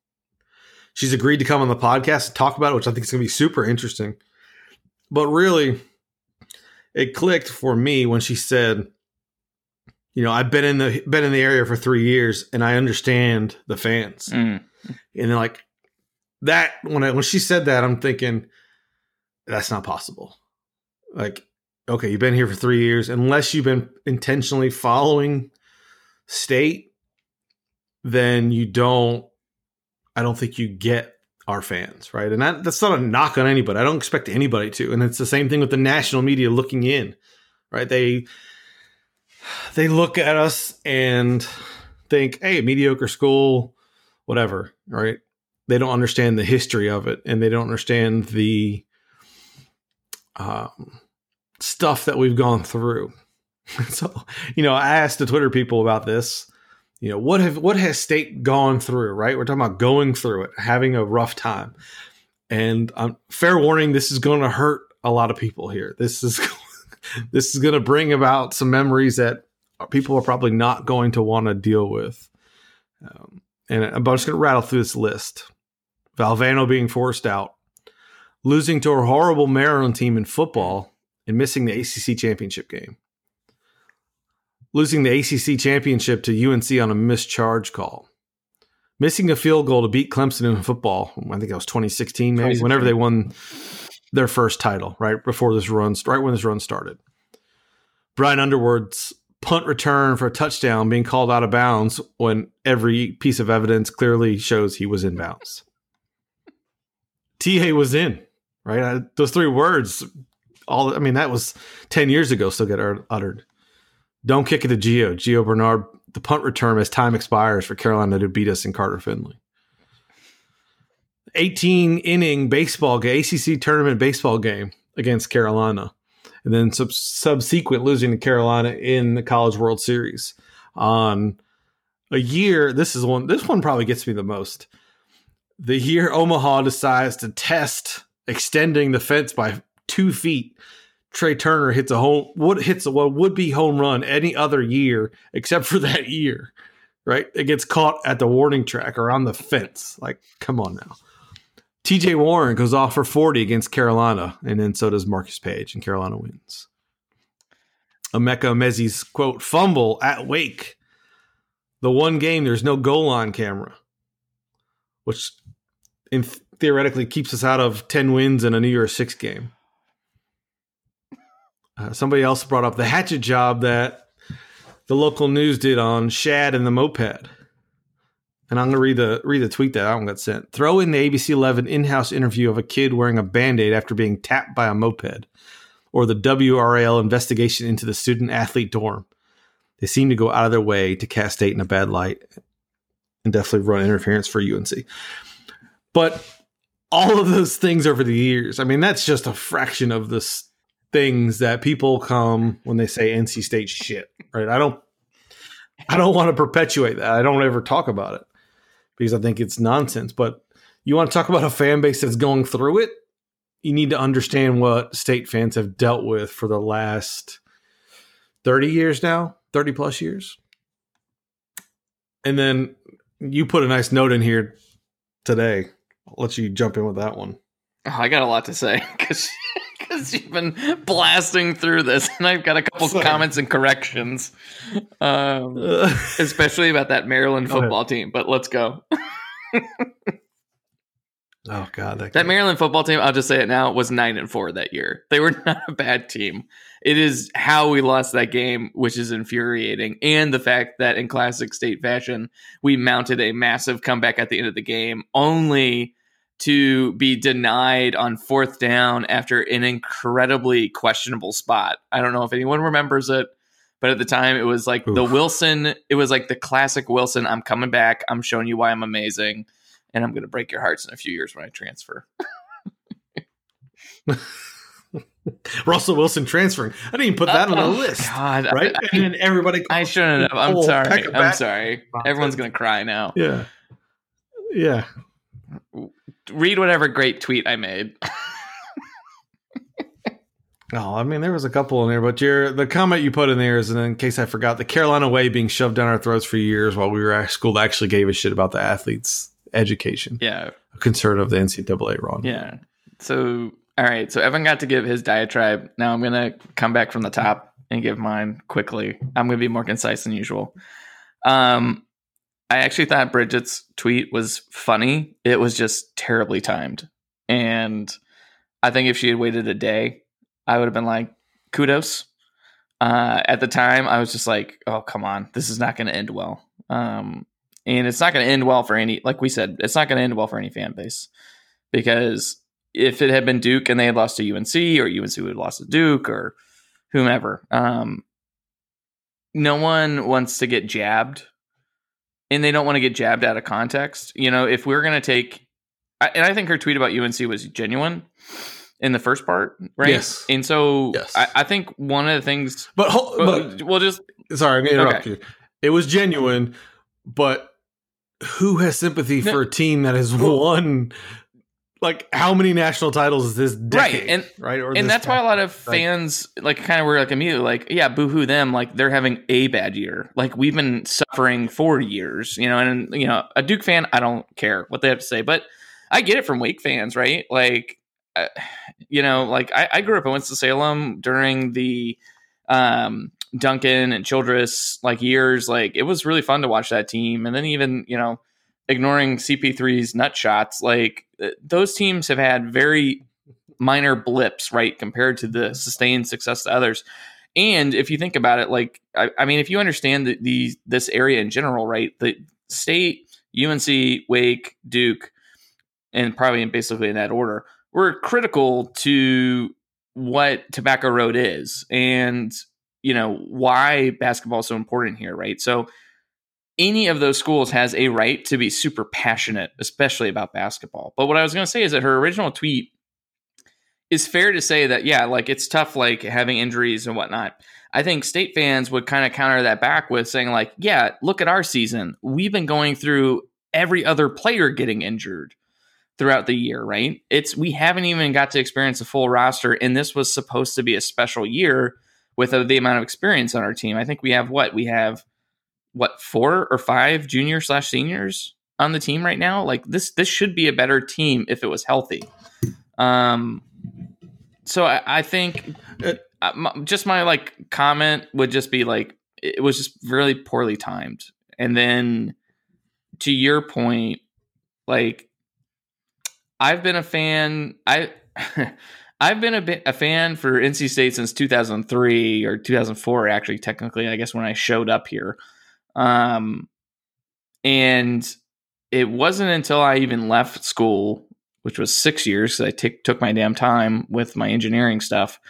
She's agreed to come on the podcast and talk about it, which I think is going to be super interesting. But really, it clicked for me when she said, "You know, I've been in the been in the area for three years, and I understand the fans." Mm. And like that when I, when she said that, I'm thinking that's not possible. Like okay, you've been here for three years, unless you've been intentionally following state, then you don't. I don't think you get our fans, right? And that, that's not a knock on anybody. I don't expect anybody to. And it's the same thing with the national media looking in, right? They they look at us and think, "Hey, mediocre school, whatever," right? They don't understand the history of it, and they don't understand the um, stuff that we've gone through. so, you know, I asked the Twitter people about this. You know, what have what has state gone through? Right, we're talking about going through it, having a rough time, and um, fair warning, this is going to hurt a lot of people here. This is this is going to bring about some memories that people are probably not going to want to deal with. Um, and I'm just going to rattle through this list: Valvano being forced out, losing to a horrible Maryland team in football and missing the ACC championship game. Losing the ACC championship to UNC on a missed charge call. Missing a field goal to beat Clemson in football. I think that was 2016, maybe, 2016. whenever they won their first title, right before this run, right when this run started. Bryan Underwood's punt return for a touchdown being called out of bounds when every piece of evidence clearly shows he was in bounds. TA was in, right? I, those three words all I mean that was 10 years ago still get uttered. Don't kick it to Gio. Gio Bernard, the punt return as time expires for Carolina to beat us in Carter Finley. 18 inning baseball game, ACC tournament baseball game against Carolina. And then sub- subsequent losing to Carolina in the College World Series on a year. This is one, this one probably gets me the most. The year Omaha decides to test extending the fence by two feet. Trea Turner hits a home what hits a what would be home run any other year except for that year, right? It gets caught at the warning track or on the fence. Like, come on now. TJ Warren goes off for 40 against Carolina, and then so does Marcus Paige, and Carolina wins. Emeka Emezie's quote fumble at Wake. The one game there's no goal line camera, which in, theoretically keeps us out of 10 wins in a New Year's Six game. Uh, somebody else brought up the hatchet job that the local news did on Shad and the moped. And I'm going to read the read the tweet that I got sent. Throw in the ABC 11 in-house interview of a kid wearing a band-aid after being tapped by a moped, or the WRAL investigation into the student athlete dorm. They seem to go out of their way to cast state in a bad light, and definitely run interference for UNC. But all of those things over the years, I mean, that's just a fraction of this things that people come when they say NC State shit, right? I don't I don't want to perpetuate that. I don't ever talk about it because I think it's nonsense. But you want to talk about a fan base that's going through it, you need to understand what state fans have dealt with for the last 30 years now, 30 plus years. And then you put a nice note in here today. I'll let you jump in with that one. Oh, I got a lot to say because because you've been blasting through this, and I've got a couple Sorry. comments and corrections, um, especially about that Maryland football team. But let's go. oh God, that, that Maryland football team. I'll just say it now was nine and four that year. They were not a bad team. It is how we lost that game, which is infuriating, and the fact that in classic state fashion, we mounted a massive comeback at the end of the game, only to be denied on fourth down after an incredibly questionable spot. I don't know if anyone remembers it, but at the time it was like Oof. the Wilson, it was like the classic Wilson, I'm coming back, I'm showing you why I'm amazing, and I'm going to break your hearts in a few years when I transfer. Russell Wilson transferring. I didn't even put that uh, on the oh, list. God, right? I, and then everybody. I shouldn't have. I'm sorry. I'm sorry. Everyone's gonna cry now. Yeah. Yeah read whatever great tweet I made. Oh, I mean, there was a couple in there, but your the comment you put in there is, and in case I forgot, the Carolina way being shoved down our throats for years while we were at school that actually gave a shit about the athletes' education. Yeah, a concern of the NCAA, Ron. Yeah. So, all right. So Evan got to give his diatribe. Now I'm gonna come back from the top and give mine quickly. I'm gonna be more concise than usual. Um, I actually thought Bridget's tweet was funny. It was just terribly timed. And I think if she had waited a day, I would have been like, kudos. Uh, at the time, I was just like, "Oh, come on, this is not going to end well." Um, and it's not going to end well for any, like we said, it's not going to end well for any fan base because if it had been Duke and they had lost to UNC, or UNC would have lost to Duke, or whomever, um, no one wants to get jabbed, and they don't want to get jabbed out of context. You know, if we're going to take, and I think her tweet about UNC was genuine in the first part, right? Yes. And so Yes. I, I think one of the things, But, but we'll just sorry, I'm gonna interrupt Okay. you. It was genuine, but who has sympathy No. for a team that has won? Like how many national titles is this decade? and- right, or and that's why a lot of Like- fans like kind of were like immediately like yeah boohoo them like they're having a bad year like we've been suffering for years you know and you know a duke fan i don't care what they have to say but i get it from wake fans right like uh, you know like I, I grew up in winston-salem during the um duncan and childress like years like it was really fun to watch that team and then even you know ignoring cp3's nut shots like uh, those teams have had very minor blips, right, compared to the sustained success to others. And if you think about it, like I, I mean, if you understand the, the this area in general, right, the state, UNC, Wake, Duke, and probably basically in that order, were critical to what Tobacco Road is, and you know why basketball is so important here, right? So any of those schools has a right to be super passionate, especially about basketball. But what I was going to say is that her original tweet is fair to say that yeah, like it's tough, like having injuries and whatnot. I think state fans would kind of counter that back with saying like, yeah, look at our season. We've been going through every other player getting injured throughout the year, right? It's we haven't even got to experience a full roster, and this was supposed to be a special year with uh, the amount of experience on our team. I think we have what we have what four or five junior slash seniors on the team right now. Like this, this should be a better team if it was healthy. Um, so I, I think uh, just my like comment would just be like it was just really poorly timed. And then to your point, like I've been a fan. I I've been a bit a fan for NC State since 2003 or 2004. Actually, technically, I guess when I showed up here. Um, and it wasn't until I even left school, which was six years, because I take, took my damn time with my engineering stuff,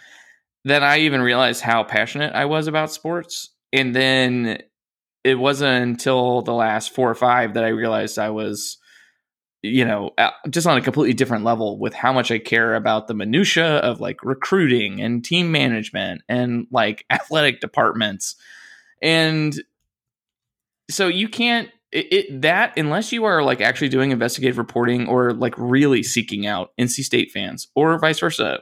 that I even realized how passionate I was about sports. And then it wasn't until the last four or five that I realized I was, you know, just on a completely different level with how much I care about the minutia of like recruiting and team management and like athletic departments. And so you can't it, it that unless you are like actually doing investigative reporting or like really seeking out NC State fans or vice versa,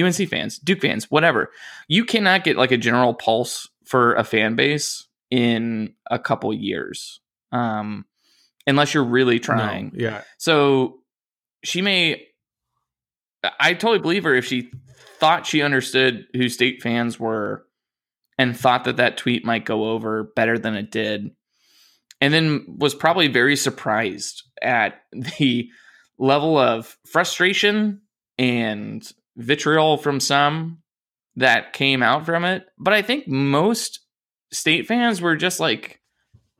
UNC fans, Duke fans, whatever. You cannot get like a general pulse for a fan base in a couple years. Um unless you're really trying. No, yeah, So she may. I totally believe her if she thought she understood who state fans were and thought that that tweet might go over better than it did. And then was probably very surprised at the level of frustration and vitriol from some that came out from it. But I think most state fans were just like,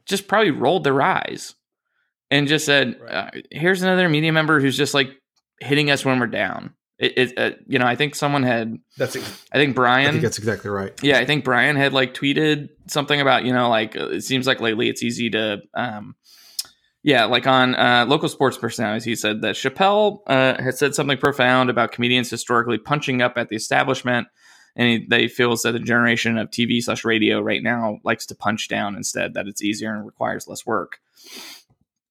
just probably rolled their eyes and just said, Right. uh, "Here's another media member who's just like hitting us when we're down." It, it uh, you know, I think someone had, that's. ex- I think I Brian, think that's exactly right. yeah, I think Brian had like tweeted something about you know like uh, it seems like lately it's easy to, um, yeah, like on uh, local sports personalities, he said that Chappelle uh, had said something profound about comedians historically punching up at the establishment. And he, they feels that the generation of TV slash radio right now likes to punch down instead. That it's easier and requires less work.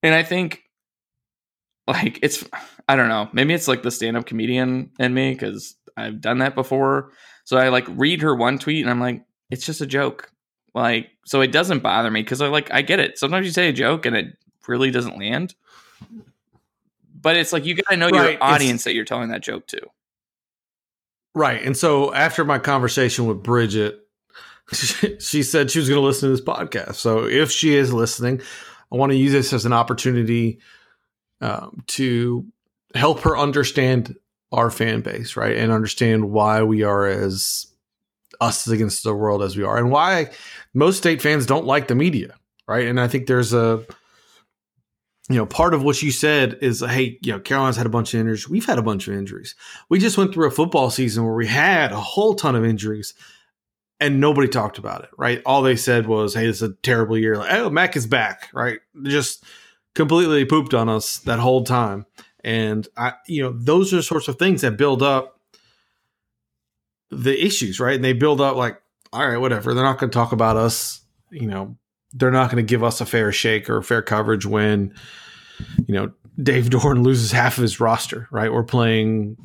And I think, like, it's I don't know. Maybe it's like the stand up comedian in me because I've done that before. So I like read her one tweet and I'm like, it's just a joke. Like, so it doesn't bother me because I like I get it. Sometimes you say a joke and it really doesn't land. But it's like you gotta know Right, your it's- audience that you're telling that joke to. Right. And so after my conversation with Bridget, she, she said she was going to listen to this podcast. So if she is listening, I want to use this as an opportunity um, to help her understand our fan base, right? And understand why we are as us against the world as we are, and why most state fans don't like the media, right? And I think there's a you know, part of what you said is, hey, you know, Carolina's had a bunch of injuries. We've had a bunch of injuries. We just went through a football season where we had a whole ton of injuries and nobody talked about it, right? All they said was, hey, it's a terrible year. Like, oh, Mac is back, right? Just completely pooped on us that whole time. And I, you know, those are the sorts of things that build up the issues, right? And they build up like, all right, whatever. They're not going to talk about us, you know, they're not going to give us a fair shake or fair coverage when you know Dave Doeren loses half of his roster. Right, we're playing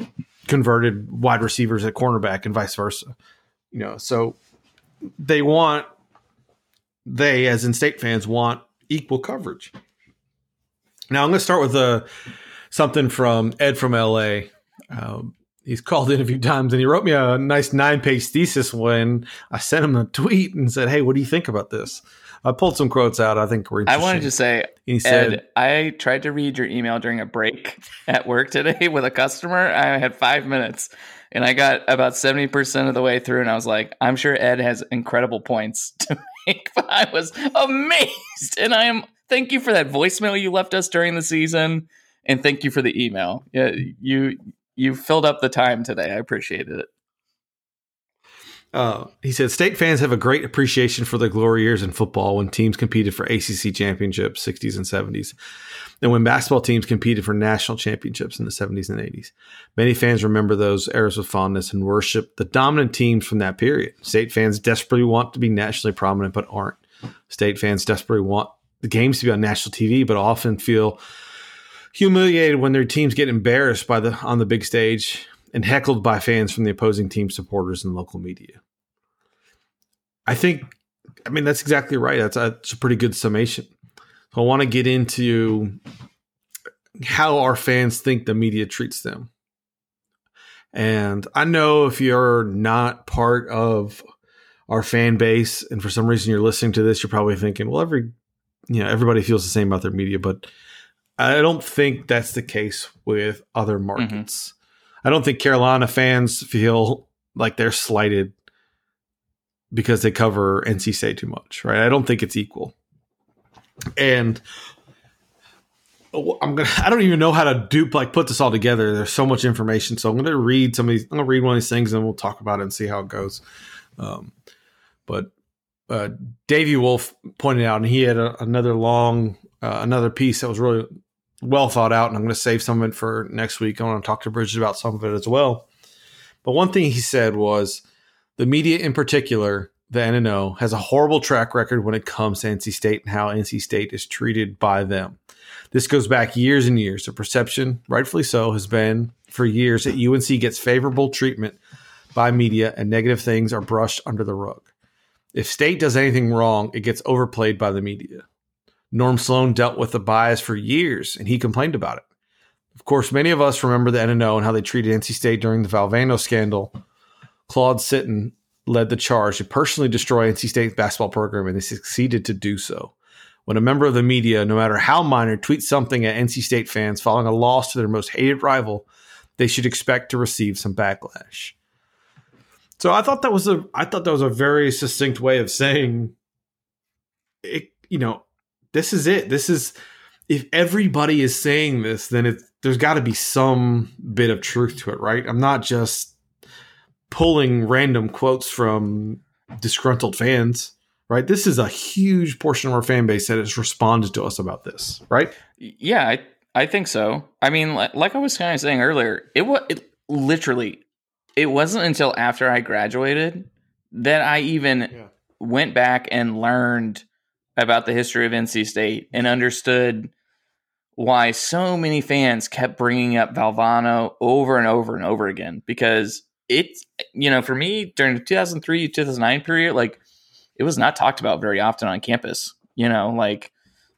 converted wide receivers at cornerback and vice versa. You know, so they want they as in state fans want equal coverage. Now I'm going to start with a uh, something from Ed from LA. Um, he's called in a few times and he wrote me a nice nine page thesis when I sent him a tweet and said, Hey, what do you think about this? I pulled some quotes out. I think were I wanted to say, he said, Ed, I tried to read your email during a break at work today with a customer. I had five minutes and I got about 70% of the way through and I was like, I'm sure Ed has incredible points to make, but I was amazed. And I am, thank you for that voicemail you left us during the season. And thank you for the email. Yeah, you, you filled up the time today. I appreciated it. Uh, he said, State fans have a great appreciation for the glory years in football when teams competed for ACC championships, 60s and 70s, and when basketball teams competed for national championships in the 70s and 80s. Many fans remember those eras with fondness and worship the dominant teams from that period. State fans desperately want to be nationally prominent, but aren't. State fans desperately want the games to be on national TV, but often feel humiliated when their teams get embarrassed by the on the big stage and heckled by fans from the opposing team supporters and local media. I think, I mean, that's exactly right. That's a, that's a pretty good summation. I want to get into how our fans think the media treats them. And I know if you're not part of our fan base and for some reason you're listening to this, you're probably thinking, well, every, you know, everybody feels the same about their media, but I don't think that's the case with other mm-hmm. markets. I don't think Carolina fans feel like they're slighted because they cover NC State too much, right? I don't think it's equal. And I'm gonna I don't even know how to dupe like put this all together. There's so much information. So I'm gonna read some of these I'm gonna read one of these things and we'll talk about it and see how it goes. Um, but uh, Wolf pointed out, and he had a, another long, uh, another piece that was really well thought out, and I'm going to save some of it for next week. I want to talk to Bridget about some of it as well. But one thing he said was the media, in particular, the N&O, has a horrible track record when it comes to NC State and how NC State is treated by them. This goes back years and years. The perception, rightfully so, has been for years that UNC gets favorable treatment by media and negative things are brushed under the rug. If State does anything wrong, it gets overplayed by the media. Norm Sloan dealt with the bias for years, and he complained about it. Of course, many of us remember the N&O and how they treated NC State during the Valvano scandal. Claude Sitton led the charge to personally destroy NC State's basketball program, and they succeeded to do so. When a member of the media, no matter how minor, tweets something at NC State fans following a loss to their most hated rival, they should expect to receive some backlash. So I thought that was a I thought that was a very succinct way of saying it, you know, this is it. This is if everybody is saying this, then it, there's got to be some bit of truth to it, right? I'm not just pulling random quotes from disgruntled fans, right? This is a huge portion of our fan base that has responded to us about this, right? Yeah, I I think so. I mean, like, like I was kind of saying earlier, it was it literally it wasn't until after I graduated that I even yeah. went back and learned about the history of NC State and understood why so many fans kept bringing up Valvano over and over and over again because it's you know for me during the 2003 2009 period like it was not talked about very often on campus you know like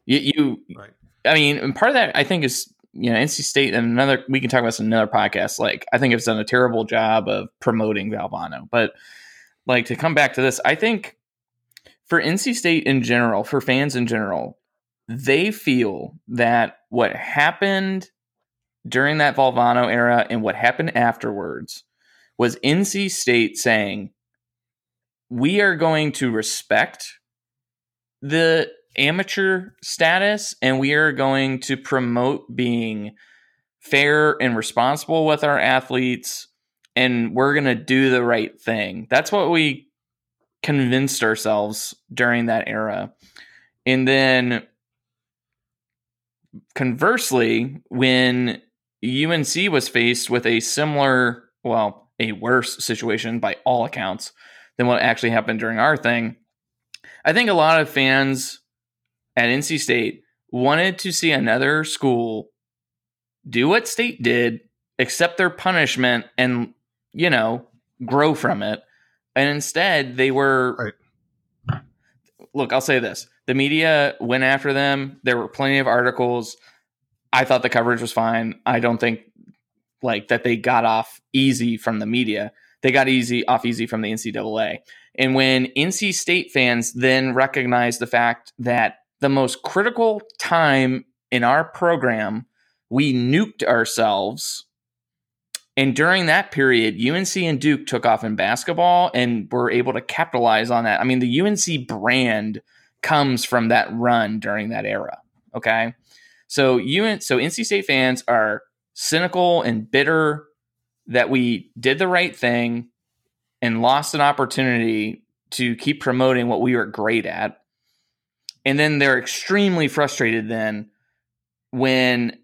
you, you right. I mean and part of that I think is you know NC State and another we can talk about this in another podcast. Like I think it's done a terrible job of promoting Valvano but like to come back to this I think for NC State in general, for fans in general, they feel that what happened during that Valvano era and what happened afterwards was NC State saying, we are going to respect the amateur status and we are going to promote being fair and responsible with our athletes and we're going to do the right thing. That's what we convinced ourselves during that era. And then conversely, when UNC was faced with a similar, well, a worse situation by all accounts than what actually happened during our thing, I think a lot of fans at NC State wanted to see another school do what State did, accept their punishment, and, you know, grow from it. And instead, they were. Right. Look, I'll say this the media went after them. There were plenty of articles. I thought the coverage was fine. I don't think like that they got off easy from the media. They got easy off easy from the NCAA. And when NC State fans then recognized the fact that the most critical time in our program, we nuked ourselves. And during that period, UNC and Duke took off in basketball and were able to capitalize on that. I mean, the UNC brand comes from that run during that era. Okay. So UN, so NC State fans are cynical and bitter that we did the right thing and lost an opportunity to keep promoting what we were great at and then they're extremely frustrated then when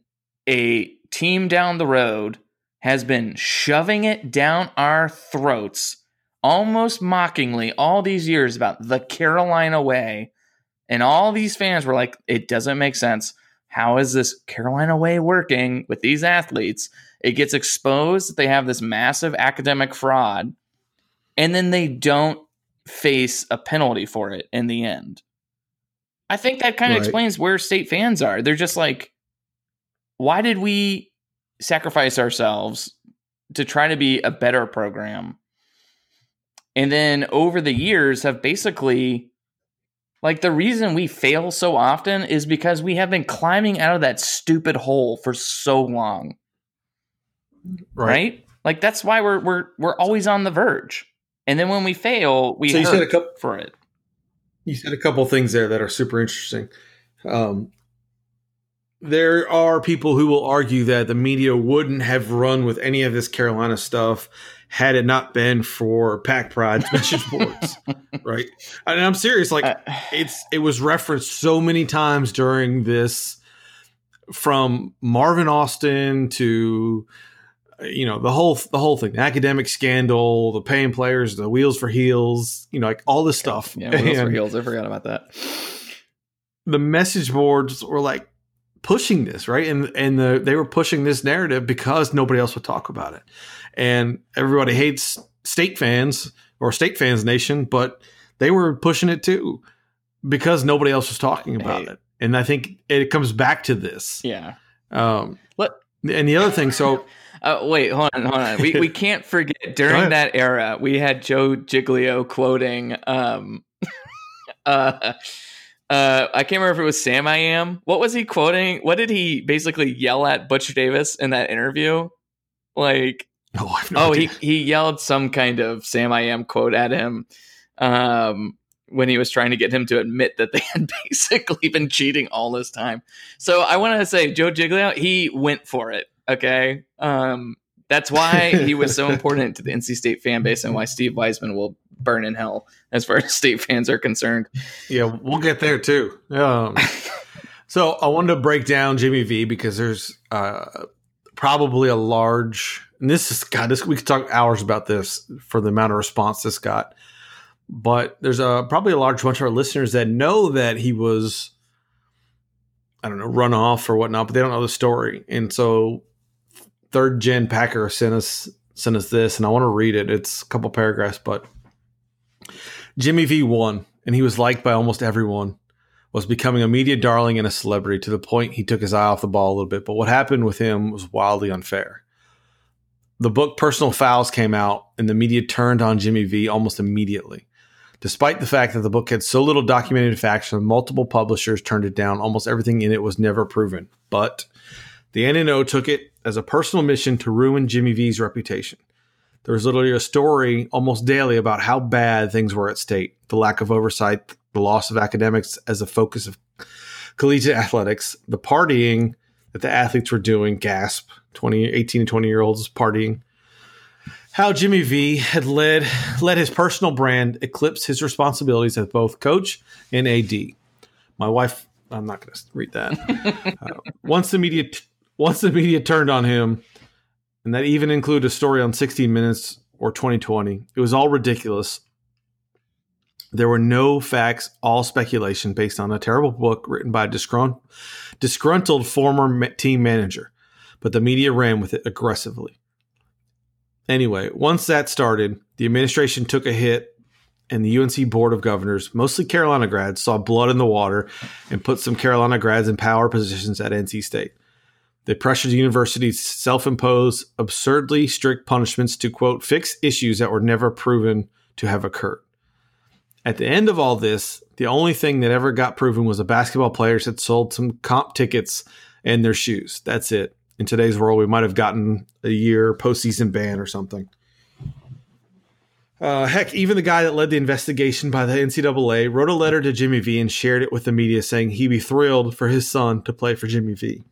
a team down the road has been shoving it down our throats almost mockingly all these years about the Carolina way. And all these fans were like, it doesn't make sense. How is this Carolina way working with these athletes? It gets exposed that they have this massive academic fraud, and then they don't face a penalty for it in the end. I think that kind of right. explains where state fans are. They're just like, why did we sacrifice ourselves to try to be a better program? And then over the years have basically like the reason we fail so often is because we have been climbing out of that stupid hole for so long. Right? right? Like that's why we're we're we're always on the verge. And then when we fail, we so you said a couple for it. You said a couple things there that are super interesting. Um, there are people who will argue that the media wouldn't have run with any of this Carolina stuff had it not been for Pack Pride's message boards, right? And I'm serious. Like uh, it's it was referenced so many times during this, from Marvin Austin to you know the whole the whole thing the academic scandal the paying players the wheels for heels you know like all this stuff. yeah wheels and for heels i forgot about that. the message boards were like pushing this right? And and the, they were pushing this narrative because nobody else would talk about it. And everybody hates state fans or state fans nation but they were pushing it too because nobody else was talking about hey. it. And i think it comes back to this. Yeah. Um Let, and the other thing so Uh, wait, hold on, hold on. We we can't forget during that era we had Joe Giglio quoting um uh uh I can't remember if it was Sam I Am. What was he quoting? What did he basically yell at Butch Davis in that interview? Like oh, no oh he he yelled some kind of Sam I Am quote at him. Um when he was trying to get him to admit that they had basically been cheating all this time. So I want to say Joe Giglio, he went for it. Okay. Um, that's why he was so important to the NC State fan base and why Steve Wiseman will burn in hell as far as state fans are concerned. Yeah, we'll get there too. Um, so I wanted to break down Jimmy V because there's uh, probably a large, and this is God, this we could talk hours about this for the amount of response this got. But there's a probably a large bunch of our listeners that know that he was, I don't know, run off or whatnot, but they don't know the story, and so third gen Packer sent us sent us this, and I want to read it. It's a couple paragraphs, but Jimmy V won, and he was liked by almost everyone. Was becoming a media darling and a celebrity to the point he took his eye off the ball a little bit. But what happened with him was wildly unfair. The book Personal Fouls came out, and the media turned on Jimmy V almost immediately. Despite the fact that the book had so little documented facts and multiple publishers turned it down, almost everything in it was never proven. But the N&O took it as a personal mission to ruin Jimmy V's reputation. There was literally a story almost daily about how bad things were at state, the lack of oversight, the loss of academics as a focus of collegiate athletics, the partying that the athletes were doing, gasp, 20, 18 and 20 year olds partying. How Jimmy V had led let his personal brand eclipse his responsibilities as both coach and AD. My wife, I'm not going to read that. uh, once the media, once the media turned on him, and that even included a story on 60 Minutes or 2020, it was all ridiculous. There were no facts, all speculation based on a terrible book written by a disgrunt- disgruntled former team manager, but the media ran with it aggressively. Anyway, once that started, the administration took a hit, and the UNC Board of Governors, mostly Carolina grads, saw blood in the water and put some Carolina grads in power positions at NC State. They pressured the university to self impose absurdly strict punishments to, quote, fix issues that were never proven to have occurred. At the end of all this, the only thing that ever got proven was the basketball players had sold some comp tickets and their shoes. That's it. In today's world, we might have gotten a year postseason ban or something. Uh, heck, even the guy that led the investigation by the NCAA wrote a letter to Jimmy V and shared it with the media saying he'd be thrilled for his son to play for Jimmy V.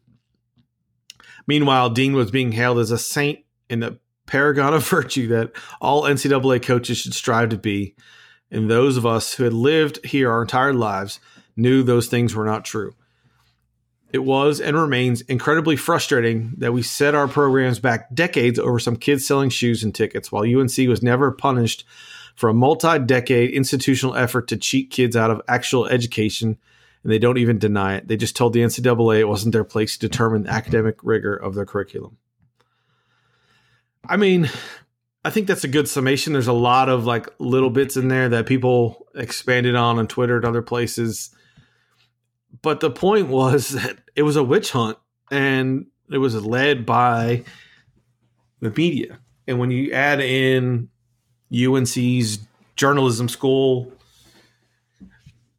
Meanwhile, Dean was being hailed as a saint and the paragon of virtue that all NCAA coaches should strive to be. And those of us who had lived here our entire lives knew those things were not true. It was and remains incredibly frustrating that we set our programs back decades over some kids selling shoes and tickets, while UNC was never punished for a multi decade institutional effort to cheat kids out of actual education. And they don't even deny it. They just told the NCAA it wasn't their place to determine the academic rigor of their curriculum. I mean, I think that's a good summation. There's a lot of like little bits in there that people expanded on on Twitter and other places. But the point was that it was a witch hunt and it was led by the media. And when you add in UNC's journalism school,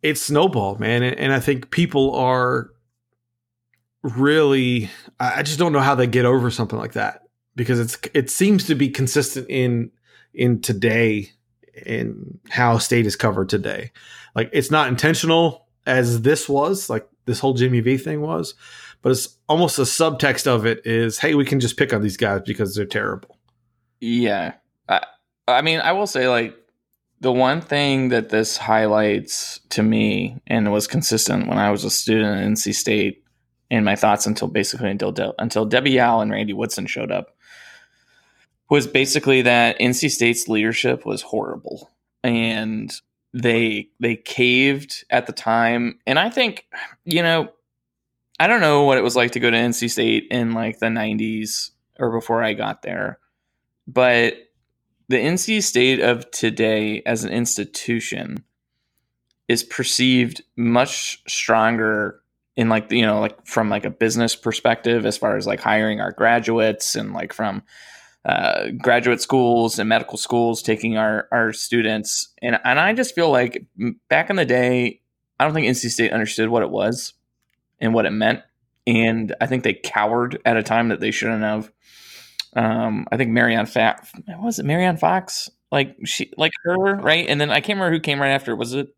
it's snowballed, man. And I think people are really, I just don't know how they get over something like that because it's it seems to be consistent in in today in how state is covered today. Like it's not intentional as this was, like this whole Jimmy V thing was, but it's almost a subtext of it is, hey, we can just pick on these guys because they're terrible. Yeah. I, I mean, I will say, like, the one thing that this highlights to me and was consistent when I was a student at NC State in my thoughts until basically until De- until Debbie Yow and Randy Woodson showed up was basically that NC State's leadership was horrible. And they they caved at the time. And I think you know I don't know what it was like to go to NC State in like the 90s or before I got there. But the NC State of today as an institution is perceived much stronger in like you know like from like a business perspective as far as like hiring our graduates and like from uh, graduate schools and medical schools taking our our students. And and I just feel like back in the day I don't think NC State understood what it was and what it meant. And I think they cowered at a time that they shouldn't have um, I think Marye Anne Fox was it Marye Anne Fox? Like she, like her, right? And then I can't remember who came right after. Was it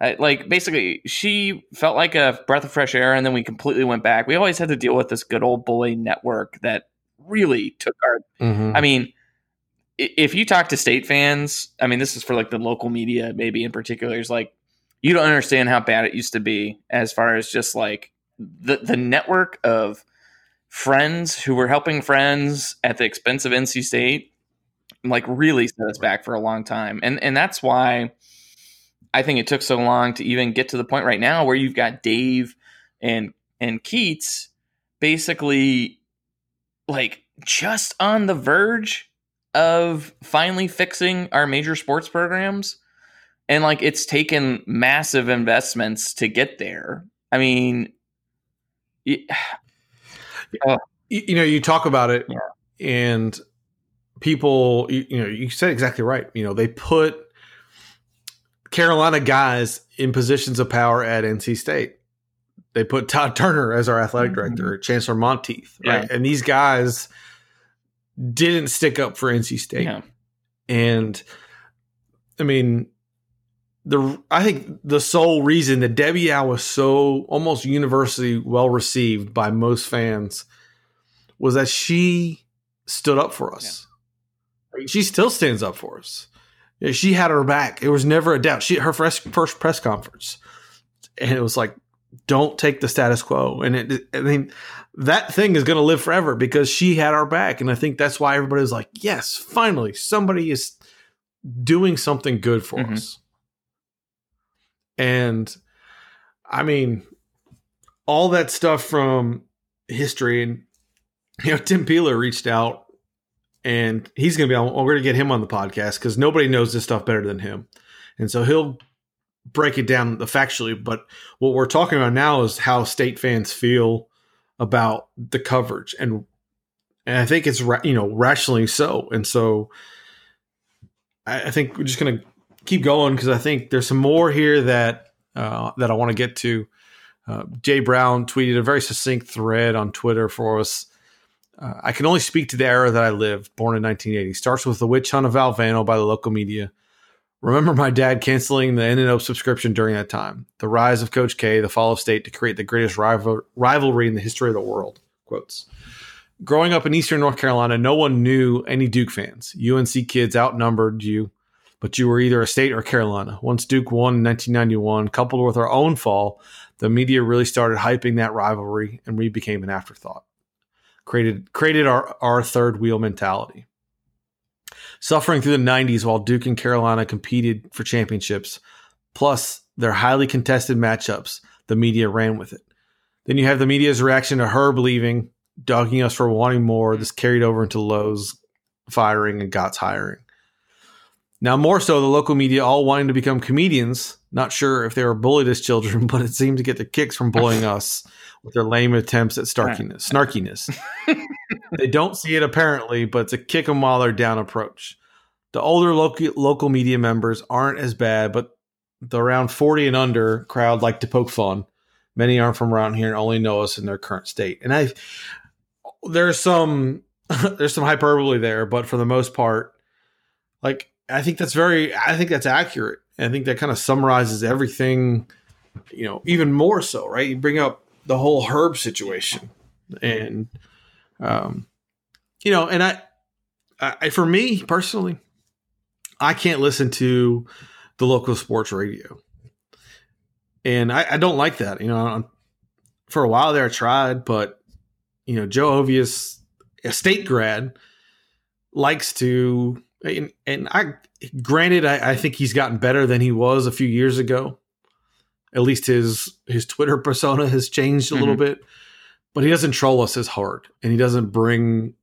I, like basically she felt like a breath of fresh air, and then we completely went back. We always had to deal with this good old boy network that really took our. Mm-hmm. I mean, if you talk to state fans, I mean, this is for like the local media, maybe in particular, is like you don't understand how bad it used to be as far as just like the the network of friends who were helping friends at the expense of NC State, like really set us back for a long time. And and that's why I think it took so long to even get to the point right now where you've got Dave and and Keatts basically like just on the verge of finally fixing our major sports programs. And like it's taken massive investments to get there. I mean, you, you know, you talk about it, Yeah. and people, you, you know, you said exactly right. You know, they put Carolina guys in positions of power at NC State. They put Todd Turner as our athletic Mhm. director, Chancellor Monteith, right? Yeah. And these guys, didn't stick up for NC State. Yeah. And I mean, the I think the sole reason that Debbie Yow was so almost universally well received by most fans was that she stood up for us. Like, She still stands up for us. She had her back. It was never a doubt. She her first, first press conference, and it was like, "Don't take the status quo." And it, I mean, that thing is going to live forever because she had our back, and I think that's why everybody was like, "Yes, finally, somebody is doing something good for Mhm. us." And I mean, all that stuff from history, and you know, Tim Peeler reached out, and he's going to be on. We're going to get him on the podcast because nobody knows this stuff better than him, and so he'll break it down factually. But what we're talking about now is how state fans feel about the coverage, and and I think it's you know rationally so, and so I, I think we're just going to keep going because I think there's some more here that uh, that I want to get to. Uh, Jay Brown tweeted a very succinct thread on Twitter for us. Uh, I can only speak to the era that I lived, born in 1980. Starts with the witch hunt of Valvano by the local media. Remember my dad canceling the N&O subscription during that time. The rise of Coach K, the fall of state to create the greatest rival- rivalry in the history of the world. Quotes. Growing up in Eastern North Carolina, no one knew any Duke fans. UNC kids outnumbered you, but you were either a state or Carolina. Once Duke won in 1991, coupled with our own fall, the media really started hyping that rivalry, and we became an afterthought. Created created our, our third wheel mentality. Suffering through the 90s while Duke and Carolina competed for championships, plus their highly contested matchups, the media ran with it. Then you have the media's reaction to Herb leaving, dogging us for wanting more. This carried over into Lowe's firing and Gott's hiring. Now, more so, the local media all wanting to become comedians. Not sure if they were bullied as children, but it seemed to get the kicks from bullying us with their lame attempts at snarkiness. Snarkiness. they don't see it apparently, but it's a kick 'em while they're down approach. The older local local media members aren't as bad, but the around 40 and under crowd like to poke fun. Many aren't from around here and only know us in their current state. And I there's some there's some hyperbole there, but for the most part, like I think that's very I think that's accurate. I think that kind of summarizes everything, you know, even more so, right? You bring up the whole herb situation and um you know, and I I for me personally, I can't listen to the local sports radio. And I, I don't like that. You know, for a while there I tried, but you know, Joe Ovies, a state grad, likes to and, and I granted I, I think he's gotten better than he was a few years ago. At least his his Twitter persona has changed a little mm-hmm. bit. But he doesn't troll us as hard and he doesn't bring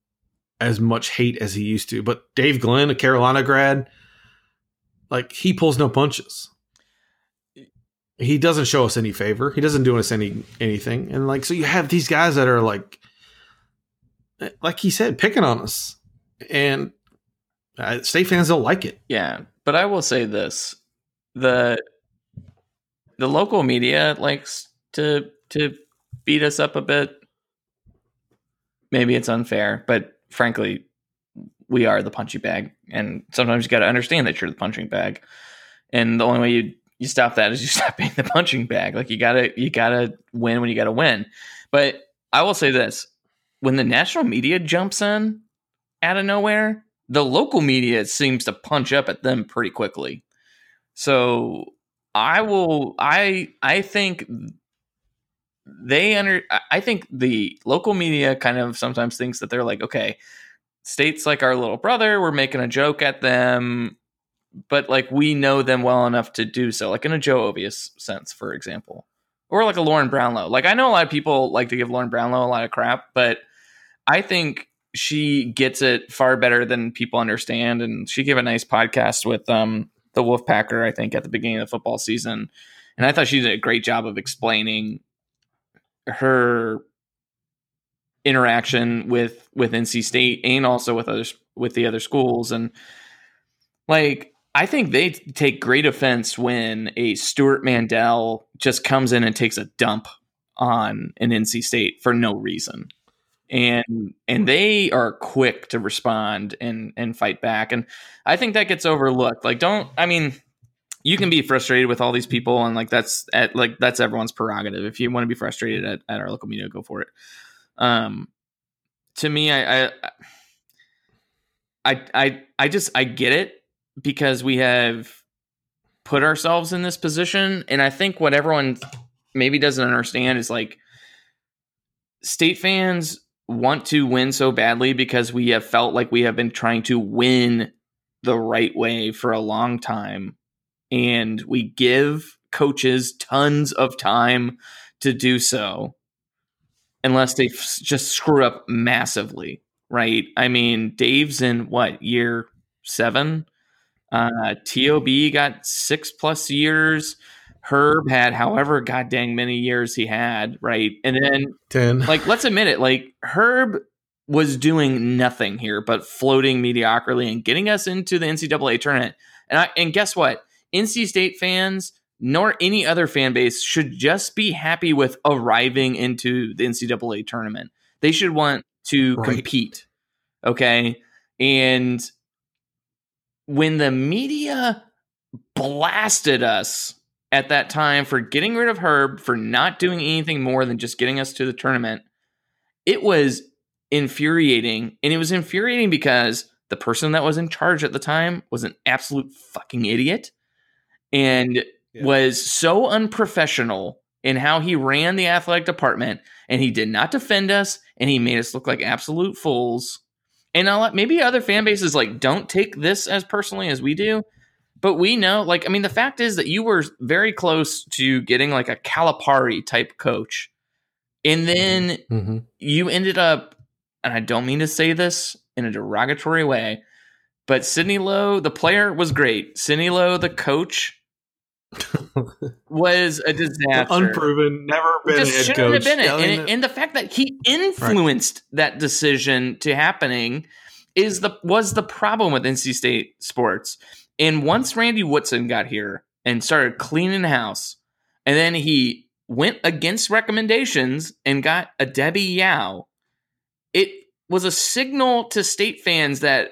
as much hate as he used to. But Dave Glenn, a Carolina grad, like he pulls no punches. He doesn't show us any favor. He doesn't do us any anything. And like so you have these guys that are like eh, like he said, picking on us. And uh, state fans don't like it. Yeah, but I will say this: the the local media likes to to beat us up a bit. Maybe it's unfair, but frankly, we are the punchy bag, and sometimes you got to understand that you're the punching bag. And the only way you you stop that is you stop being the punching bag. Like you gotta you gotta win when you gotta win. But I will say this: when the national media jumps in out of nowhere, the local media seems to punch up at them pretty quickly. So I will I I think they under I- think the local media kind of sometimes thinks that they're like, okay, states like our little brother, we're making a joke at them, but like we know them well enough to do so, like in a Joe Ovies sense, for example. Or like a Lauren Brownlow. Like I know a lot of people like to give Lauren Brownlow a lot of crap, but I think she gets it far better than people understand. And she gave a nice podcast with um, the Wolfpacker, I think, at the beginning of the football season. And I thought she did a great job of explaining her interaction with with NC State and also with others with the other schools. And like I think they take great offense when a Stewart Mandel just comes in and takes a dump on an NC State for no reason and and they are quick to respond and and fight back and i think that gets overlooked like don't i mean you can be frustrated with all these people and like that's at like that's everyone's prerogative if you want to be frustrated at, at our local media go for it. Um to me I, I i i i just i get it because we have put ourselves in this position and i think what everyone maybe doesn't understand is like state fans want to win so badly because we have felt like we have been trying to win the right way for a long time. And we give coaches tons of time to do so unless they f- just screw up massively right? I mean dave's in what year seven? Uh tob got six plus years herb had however god dang many years he had right? And then 10. like let's admit it like herb was doing nothing here but floating mediocrity and getting us into the ncaa tournament. And I, and guess what? Nc state fans nor any other fan base should just be happy with arriving into the ncaa tournament. They should want to Right. compete okay? And when the media blasted us at that time for getting rid of Herb, for not doing anything more than just getting us to the tournament, it was infuriating. And it was infuriating because the person that was in charge at the time was an absolute fucking idiot and Yeah. was so unprofessional in how he ran the athletic department. And he did not defend us and he made us look like absolute fools. And I'll, maybe other fan bases like don't take this as personally as we do, but we know, like, I mean, the fact is that you were very close to getting like a Calipari type coach, and then hmm you ended up, and I don't mean to say this in a derogatory way, but Sidney Lowe, the player, was great. Sidney Lowe, the coach, was a disaster Unproven, never been a just head shouldn't coach. have been it. Yeah, I mean, And, and the fact that he influenced that decision to happening is the was the problem with NC State sports. And once Randy Woodson got here and started cleaning house, and then he went against recommendations and got a Debbie Yow, it was a signal to state fans that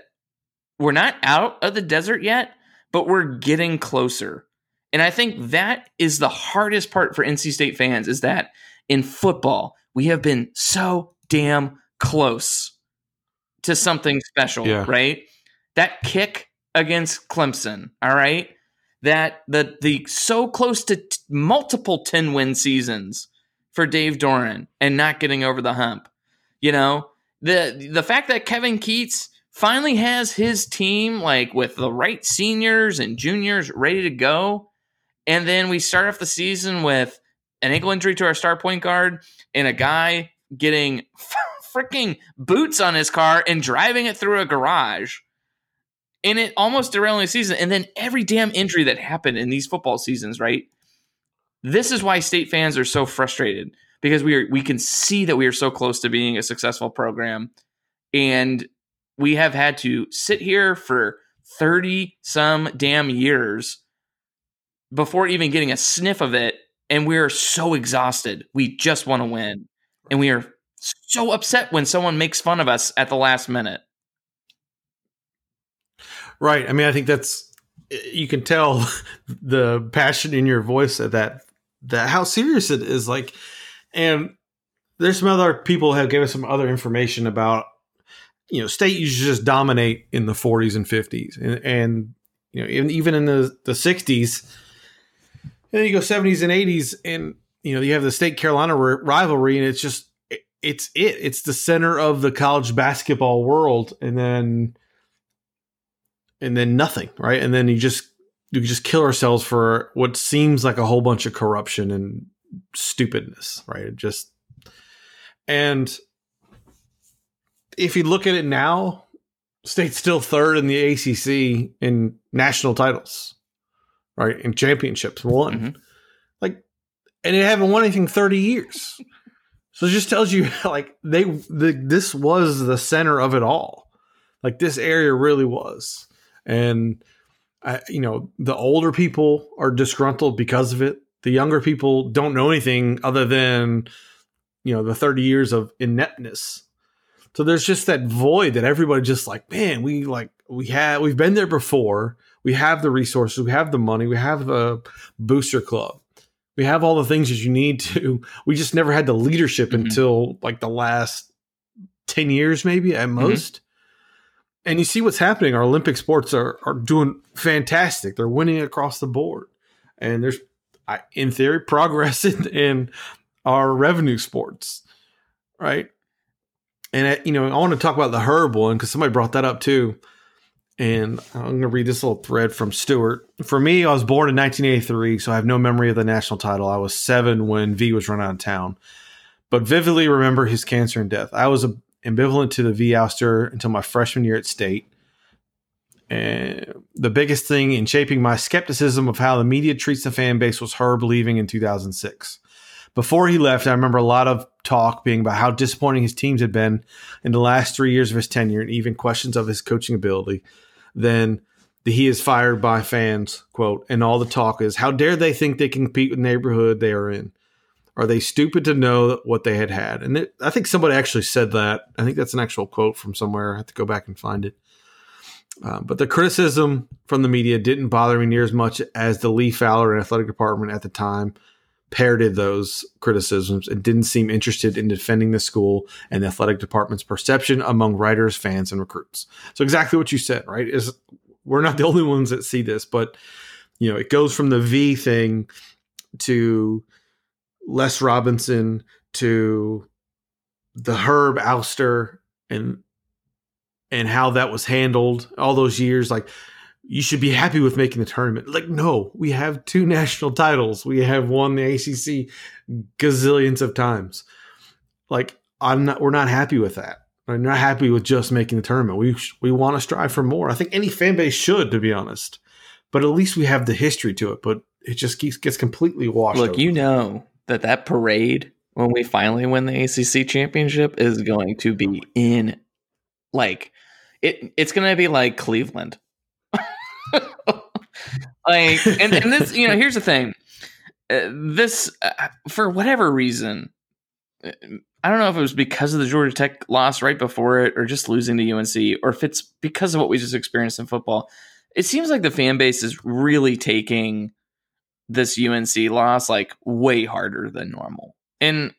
we're not out of the desert yet, but we're getting closer. And I think that is the hardest part for NC State fans is that in football, we have been so damn close to something special, Yeah. right? That kick against Clemson, all right? That the the so close to t- multiple 10 win seasons for Dave Doeren and not getting over the hump. You know, the the fact that Kevin Keatts finally has his team like with the right seniors and juniors ready to go and then we start off the season with an ankle injury to our star point guard and a guy getting freaking boots on his car and driving it through a garage. And it almost derailing the season. And then every damn injury that happened in these football seasons, right? This is why state fans are so frustrated because we are we can see that we are so close to being a successful program. And we have had to sit here for 30 some damn years before even getting a sniff of it. And we are so exhausted. We just want to win. And we are so upset when someone makes fun of us at the last minute. Right. I mean, I think that's you can tell the passion in your voice at that that how serious it is. Like, and there's some other people have given some other information about you know state used to just dominate in the 40s and 50s, and, and you know even even in the the 60s, and then you go 70s and 80s, and you know you have the state Carolina ri- rivalry, and it's just it- it's it it's the center of the college basketball world, and then and then nothing, right? And then you just you just kill ourselves for what seems like a whole bunch of corruption and stupidness, right? It just and if you look at it now, state's still third in the ACC in national titles, right? In championships, won. Mhm. Like, and they haven't won anything thirty years. So it just tells you like they the, this was the center of it all. Like this area really was, and I, you know the older people are disgruntled because of it. The younger people don't know anything other than you know the thirty years of ineptness So there's just that void that everybody just like, man, we like we have we've been there before. We have the resources, we have the money, we have the booster club. We have all the things that you need to. We just never had the leadership Mhm. until like the last 10 years maybe at most. And you see what's happening. Our Olympic sports are are doing fantastic. They're winning across the board. And there's I, in theory progress in, in our revenue sports, right? And uh, you know, I want to talk about the Herb one because somebody brought that up too. And I'm going to read this little thread from Stewart. For me, I was born in 1983, so I have no memory of the national title. I was seven when V was run out of town, but vividly remember his cancer and death. I was uh, ambivalent to the V ouster until my freshman year at state. And the biggest thing in shaping my skepticism of how the media treats the fan base was Herb leaving in 2006. Before he left, I remember a lot of talk being about how disappointing his teams had been in the last three years of his tenure, and even questions of his coaching ability. Then the he is fired by fans quote, and all the talk is how dare they think they can compete with the neighborhood they are in? Are they stupid to know what they had had? And it, I think somebody actually said that. I think that's an actual quote from somewhere. I have to go back and find it. Uh, but the criticism from the media didn't bother me near as much as the Lee Fowler and athletic department at the time parroted those criticisms and didn't seem interested in defending the school and the athletic department's perception among writers, fans, and recruits. So exactly what you said, right? Is we're not the only ones that see this, but you know, it goes from the V thing to Les Robinson to the Herb ouster and and how that was handled all those years. Like you should be happy with making the tournament. Like no we have two national titles. We have won the ACC gazillions of times. Like I'm not we're not happy with that. I'm not happy with just making the tournament. We we want to strive for more. I think any fan base should to be honest. But at least we have the history to it. But it just keeps gets completely washed Look, over. you know that that parade when we finally win the ACC championship is going to be in like it it's going to be like Cleveland. like and, and this you know here's the thing uh, this uh, for whatever reason uh, I don't know if it was because of the Georgia Tech loss right before it or just losing to UNC or if it's because of what we just experienced in football. It seems like the fan base is really taking this UNC loss like way harder than normal. And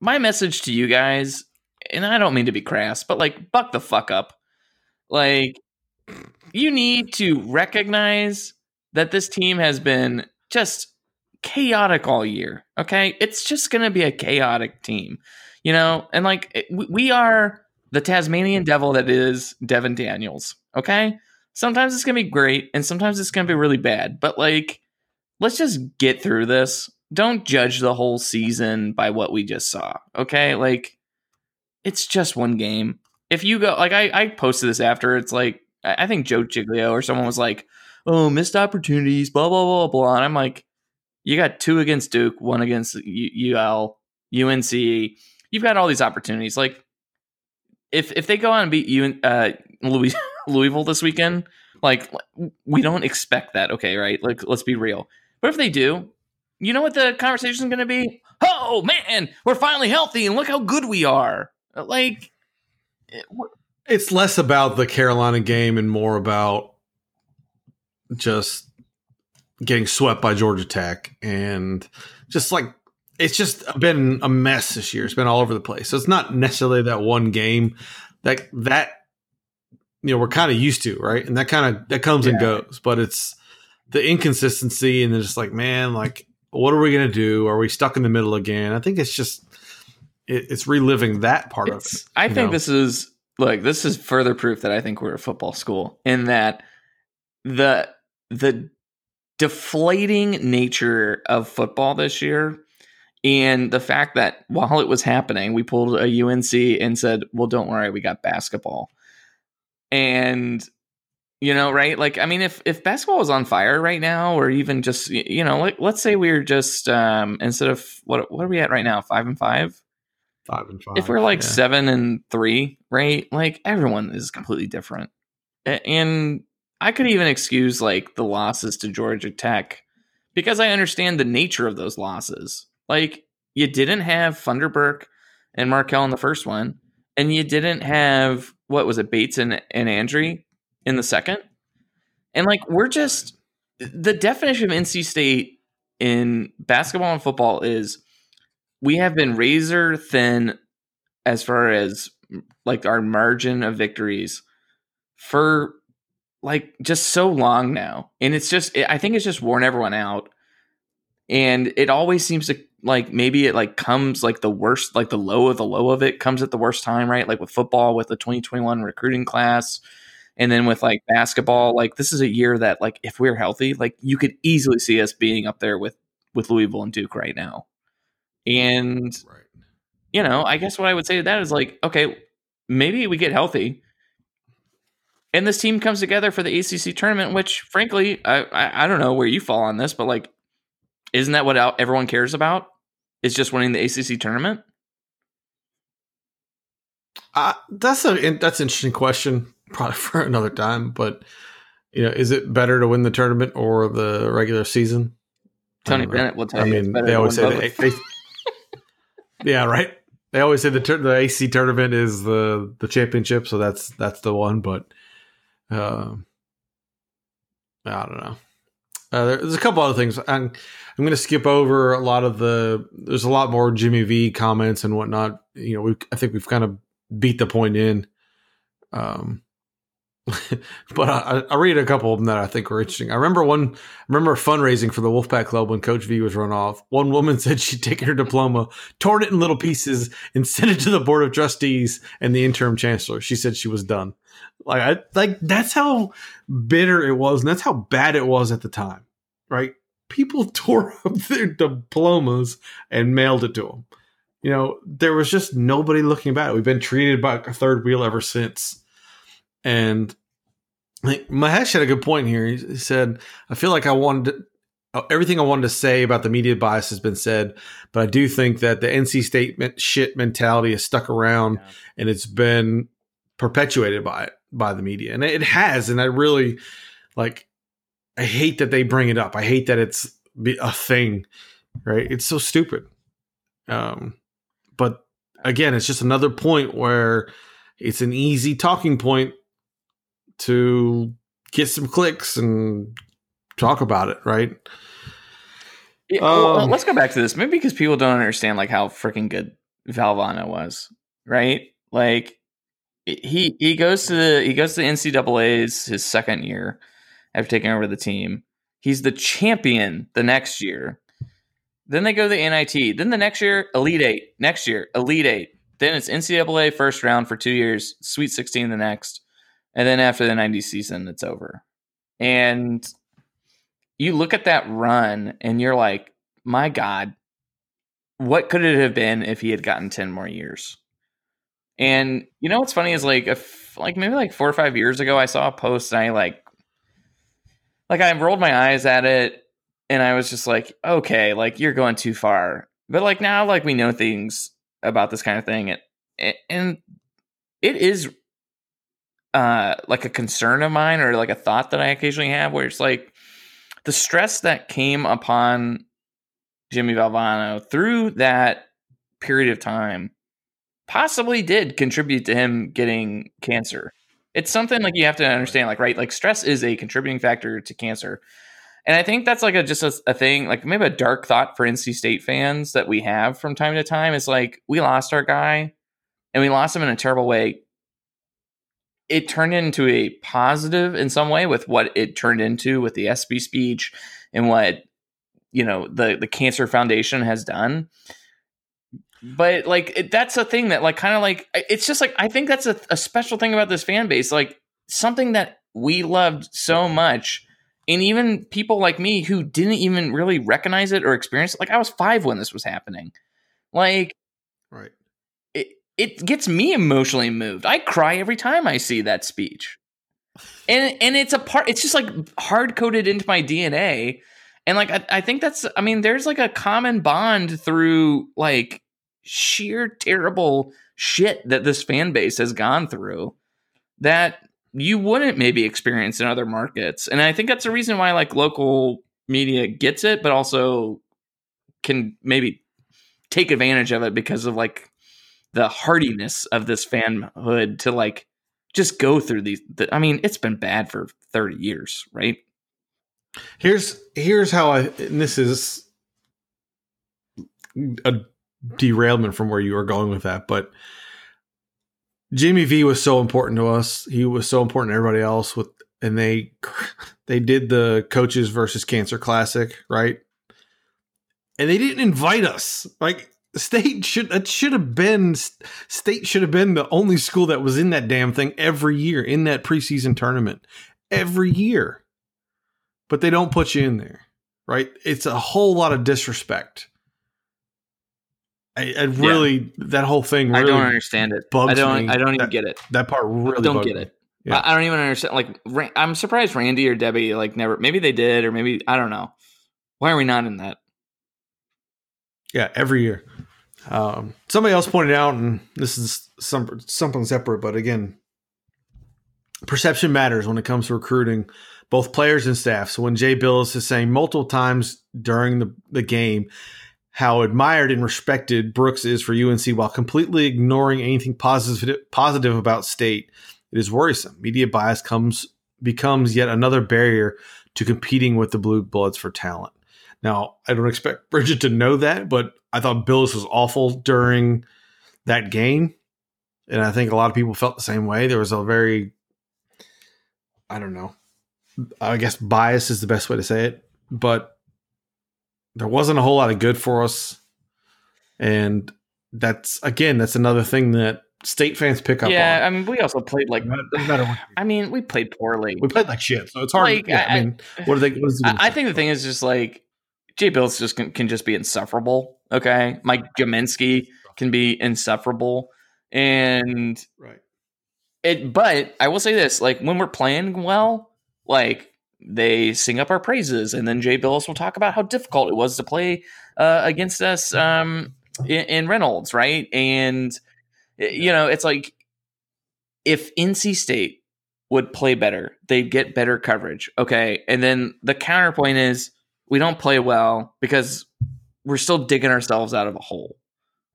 my message to you guys, and I don't mean to be crass, but like buck the fuck up. Like you need to recognize that this team has been just chaotic all year. Okay? It's just going to be a chaotic team. You know, and like we- are the Tasmanian devil that is Devon Daniels. Okay? Sometimes it's going to be great and sometimes it's going to be really bad. But like let's just get through this. Don't judge the whole season by what we just saw. Okay? Like it's just one game. If you go like I, I posted this after, it's like I think Joe Giglio or someone was like, Oh, missed opportunities, blah blah blah blah. And I'm like, you got two against Duke, one against UL, UNC. You've got all these opportunities. Like if if they go on and beat you uh Louis, Louisville this weekend, like we don't expect that, okay, right? Like let's be real. But if they do, you know what the conversation is going to be? Oh man, we're finally healthy, and look how good we are. Like, eh, it- it's less about the Carolina game and more about just getting swept by Georgia Tech and just like it's just been a mess this year. It's been all over the place. So it's not necessarily that one game that that you know we're kind of used to, right? And that kind of that comes and goes, but it's the inconsistency and then just like man, like what are we gonna do? Are we stuck in the middle again? I think it's just it, it's reliving that part of it. I think know? this is like this is further proof that I think we're a football school in that the the deflating nature of football this year and the fact that while it was happening we pulled a UNC and said well don't worry we got basketball and you know right like i mean if if basketball was on fire right now or even just you know like let's say we are just um instead of what what are we at right now 5 and 5 five and five. if we're like yeah. seven and three, right? Like everyone is completely different. And I could even excuse like the losses to Georgia Tech because I understand the nature of those losses. Like you didn't have Funderburk and Markell in the first one, and you didn't have what was it, Bates and, and Andre in the second. And like we're just the definition of NC State in basketball and football is we have been razor thin as far as like our margin of victories for like just so long now. And it's just I think it's just worn everyone out. And it always seems to like maybe it like comes like the worst like the low of the low of it comes at the worst time, right? Like with football with the 2021 recruiting class and then with like basketball, like this is a year that like if we're healthy, like you could easily see us being up there with with Louisville and Duke right now. And Right. you know, I guess what I would say to that is like, okay, maybe we get healthy, and this team comes together for the ACC tournament. Which, frankly, I I, I don't know where you fall on this, but like, isn't that what everyone cares about? Is just winning the ACC tournament? Uh, that's a that's an interesting question, probably for another time. But you know, is it better to win the tournament or the regular season? Tony. Bennett will tell I you. it's mean, they always say win that. both. They, yeah, right. They always say the tur- the AC tournament is the the championship, so that's that's the one. But uh, I don't know. Uh, there- there's a couple other things. I'm I'm going to skip over a lot of the. There's a lot more Jimmy V comments and whatnot. You know, we I think we've kind of beat the point in. Um, but I, I read a couple of them that I think were interesting. I remember one. I remember fundraising for the Wolfpack Club when Coach V was run off. One woman said she'd taken her diploma, torn it in little pieces, and sent it to the board of trustees and the interim chancellor. She said she was done. Like I like that's how bitter it was, and that's how bad it was at the time. Right? People tore up their diplomas and mailed it to them. You know, there was just nobody looking back. We've been treated by a third wheel ever since. And like Mahesh had a good point here. He he said, "I feel like I wanted to, uh, everything I wanted to say about the media bias has been said, but I do think that the NC statement shit mentality has stuck around, Yeah. and it's been perpetuated by it by the media, and it has. And I really like. I hate that they bring it up. I hate that it's a thing. Right? It's so stupid. Um, but again, it's just another point where it's an easy talking point to get some clicks and talk about it, right? Yeah, well, Um, let's go back to this. Maybe because people don't understand like how freaking good Valvano was, right? Like he he goes to the he goes to the NCAA's his second year after taking over the team. He's the champion the next year. Then they go to the NIT. Then the next year, Elite Eight. Next year, Elite Eight. Then it's NCAA first round for two years, Sweet 16 the next. And then after the 90 season, it's over. And you look at that run and you're like, my God, what could it have been if he had gotten 10 more years? And you know what's funny is like if like maybe like four or five years ago I saw a post and I like like I rolled my eyes at it and I was just like, okay, like you're going too far. But like now like we know things about this kind of thing and and it is uh like a concern of mine or like a thought that I occasionally have where it's like the stress that came upon Jimmy Valvano through that period of time possibly did contribute to him getting cancer. It's something like you have to understand, like, right? Like, stress is a contributing factor to cancer. And I think that's like a just a, a thing, like maybe a dark thought for NC State fans that we have from time to time is like, we lost our guy and we lost him in a terrible way. It turned into a positive in some way with what it turned into with the ESPY speech and what you know the the cancer foundation has done but like it, that's a thing that like kind of like it's just like i think that's a, a special thing about this fan base like something that we loved so much and even people like me who didn't even really recognize it or experience it like i was five when this was happening like. It, gets me emotionally moved. I cry every time i see that speech. And and it's a part it's just like hard coded into my dna and like I, I think that's i mean there's like a common bond through like sheer terrible shit that this fan base has gone through that you wouldn't maybe experience in other markets. And i think that's the reason why like local media gets it but also can maybe take advantage of it because of like the hardiness of this fanhood to like just go through these. The, I mean, it's been bad for thirty years, right? Here's here's how I and this is a derailment from where you were going with that, but Jimmy V was so important to us. He was so important to everybody else with and they they did the coaches versus cancer classic, right? And they didn't invite us. Like state should it should have been state should have been the only school that was in that damn thing every year in that preseason tournament every year but they don't put you in there right it's a whole lot of disrespect i, I really that whole thing really I don't understand it. bugs I don't. me. I don't even That- get it. that part really don't get me. it. Yeah. I, I don't even understand. Like, I'm surprised Randy or Debbie like never. Maybe they did, or maybe I don't know. Why are we not in that? Yeah, every year. Um, somebody else pointed out, and this is some something separate, but again, perception matters when it comes to recruiting both players and staff. So when Jay Bilas is saying multiple times during the, the game how admired and respected Brooks is for UNC while completely ignoring anything positive positive about state, it is worrisome. Media bias comes becomes yet another barrier to competing with the blue bloods for talent. Now, I don't expect Bridget to know that, but I thought Bilas was awful during that game. And I think a lot of people felt the same way. There was a very, I don't know, I guess bias is the best way to say it, but there wasn't a whole lot of good for us. And that's, again, that's another thing that state fans pick up yeah, on. I mean, we also played like. Doesn't matter what- I mean, we played poorly. we played like shit, so it's hard. Like, yeah, I, I- mean, what are they? What is I, I think the thing is just like Jay Bilas just can, can just be insufferable. Okay, Mike Gminski can be insufferable, and right. it. But I will say this: like when we're playing well, like they sing up our praises, and then Jay Bilas will talk about how difficult it was to play uh, against us um, in, in Reynolds, right? And you know, it's like if NC State would play better, they'd get better coverage. Okay, and then the counterpoint is we don't play well because we're still digging ourselves out of a hole,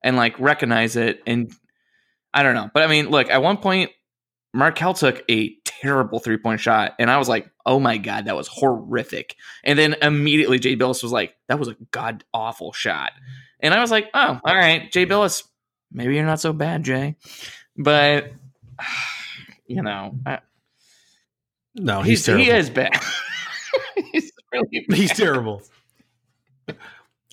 and like recognize it and. I don't know. But I mean, look, at one point, Markell took a terrible three point shot, and I was like, oh my God, that was horrific. And then immediately Jay Bilas was like, that was a god awful shot. And I was like, oh, all right, Jay Bilas, maybe you're not so bad, Jay. But, you know, I, No, he's, he's, terrible. he is bad. he's really bad. He's terrible.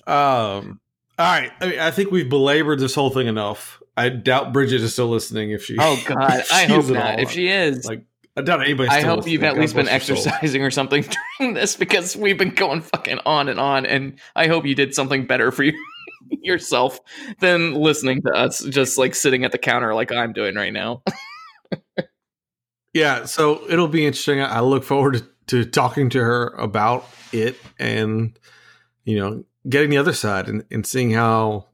Um. All right. I, mean, I think we've belabored this whole thing enough. I doubt Bridget is still listening. If she, Oh God, I hope not. If she is, like, I doubt anybody's. I hope you've at God least been exercising or something during this because we've been going fucking on and on. And I hope you did something better for you, yourself than listening to us just like sitting at the counter like I'm doing right now. Yeah. So it'll be interesting. I I look forward to, to talking to her about it and you know getting the other side and, and seeing how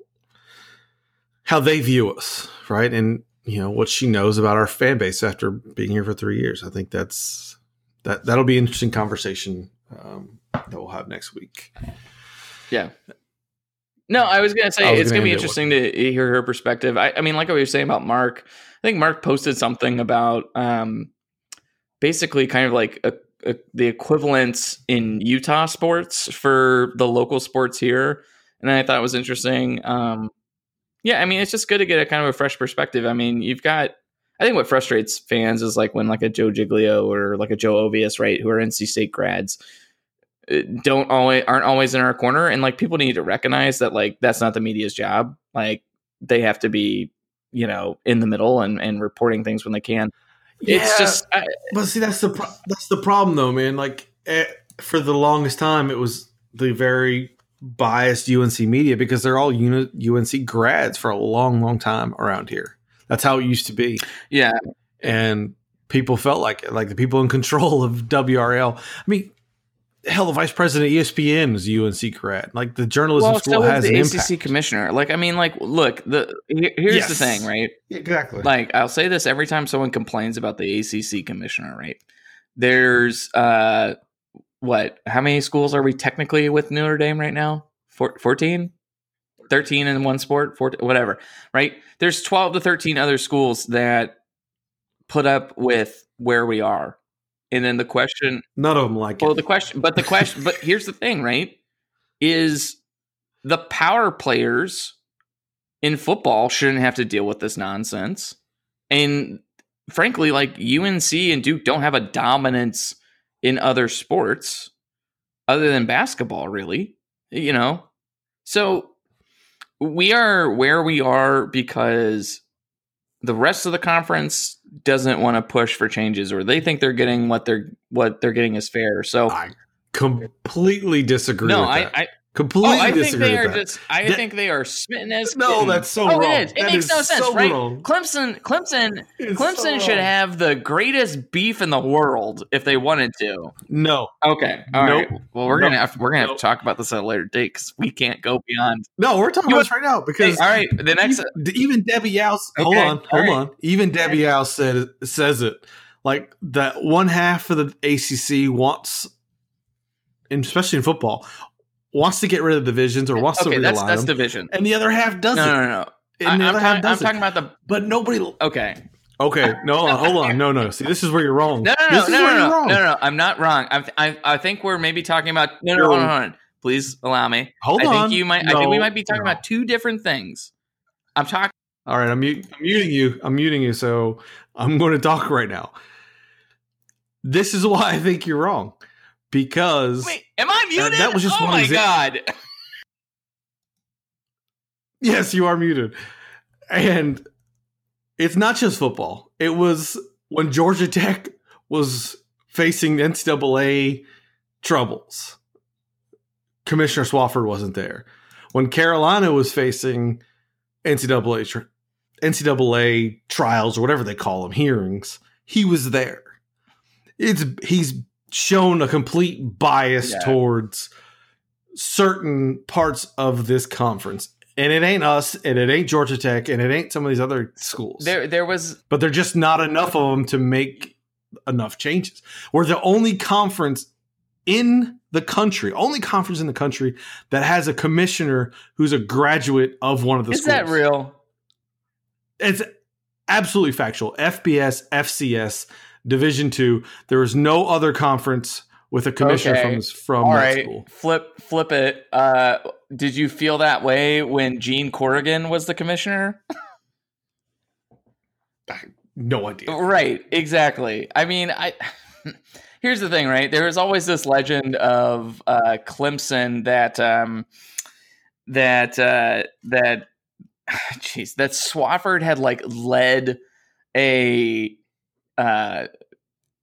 how they view us, right? And you know what she knows about our fan base after being here for three years. I think that's that that'll be an interesting conversation um, that we'll have next week. Yeah. No, I was gonna say was it's gonna gonna be it interesting to hear her perspective. I, I mean, like I was saying about Mark, I think Mark posted something about um, basically kind of like a, the equivalent in Utah sports for the local sports here, and I thought it was interesting. Um, yeah, I mean, it's just good to get a kind of a fresh perspective. I mean, you've got. I think what frustrates fans is like when like a Joe Giglio or like a Joe Ovies, right, who are NC State grads, uh, don't always aren't always in our corner and like people need to recognize that like that's not the media's job like they have to be you know in the middle and and reporting things when they can it's Yeah. just I, But see, that's the pro- that's the problem, though, man. Like eh, for the longest time, it was the very biased UNC media because they're all uni- UNC grads for a long, long time around here. That's how it used to be, yeah and people felt like it, like the people in control of WRAL. I mean, hell, the vice president of ESPN is UNC grad. Like the journalism well school so has is an the impact. acc commissioner like i mean like look the here- here's the thing right Exactly. like I'll say this every time someone complains about the ACC commissioner, right? There's uh what? How many schools are we technically with Notre Dame right now? Four- 14? 13 in one sport, 14, whatever, right? There's 12 to 13 other schools that put up with where we are. And then the question, None of them like well, it. the question, but the question, but here's the thing, right? Is the power players in football shouldn't have to deal with this nonsense. And frankly, like UNC and Duke don't have a dominance in other sports other than basketball, really. You know? So we are where we are because the rest of the conference doesn't want to push for changes or they think they're getting what they're what they're getting is fair. So I completely disagree. no, with I. I completely oh, I think they with are that. just I That- think they are smitten as No, kittens. that's so oh, wrong. It, is. it That makes is no sense, so right? wrong. Clemson Clemson It's Clemson so should wrong. have the greatest beef in the world if they wanted to. no, Okay, all right. Nope. Well, we're gonna have we're gonna have to talk about this at a later date because we can't go beyond. no. We're talking You about this right now Hey, because all right, the next even, even Debbie House. hold Okay, on, hold right. on. Even Debbie House said says it like that. One half of the ACC wants, and especially in football, wants to get rid of divisions or wants to okay, realign that's that's them, division. and the other half doesn't. no, no, no. I, the other half talking, I'm talking about the but nobody. okay. Okay, no, hold on, hold on. No, no. See, this is where you're wrong. No, no, This no, is no, no, no, no, no, I'm not wrong. I, I, I think we're maybe talking about. No, no, hold on, hold on. Please allow me. Hold I on. think you might. I think we might be talking no. about two different things. I'm talking. All right, I'm, mute, I'm muting you. I'm muting you. So I'm going to talk right now. This is why I think you're wrong. Because Wait, am I muted? that was just oh one my god. yes, you are muted. And it's not just football. It was when Georgia Tech was facing NCAA troubles. Commissioner Swofford wasn't there. When Carolina was facing NCAA tr- NCAA trials or whatever they call them, hearings, he was there. It's he's shown a complete bias Yeah. towards certain parts of this conference. And it ain't us, and it ain't Georgia Tech, and it ain't some of these other schools. There, there was. but they're just not enough of them to make enough changes. We're the only conference in the country, only conference in the country that has a commissioner who's a graduate of one of the Is schools. that real? It's absolutely factual. FBS, FCS, Division Two. There is no other conference with a commissioner Okay. from from All right, school. flip, flip it. Uh, did you feel that way when Gene Corrigan was the commissioner? No idea. Right, exactly. I mean, I here's the thing, right? There is always this legend of uh, Clemson that um, that uh, that jeez, that Swofford had like led a uh,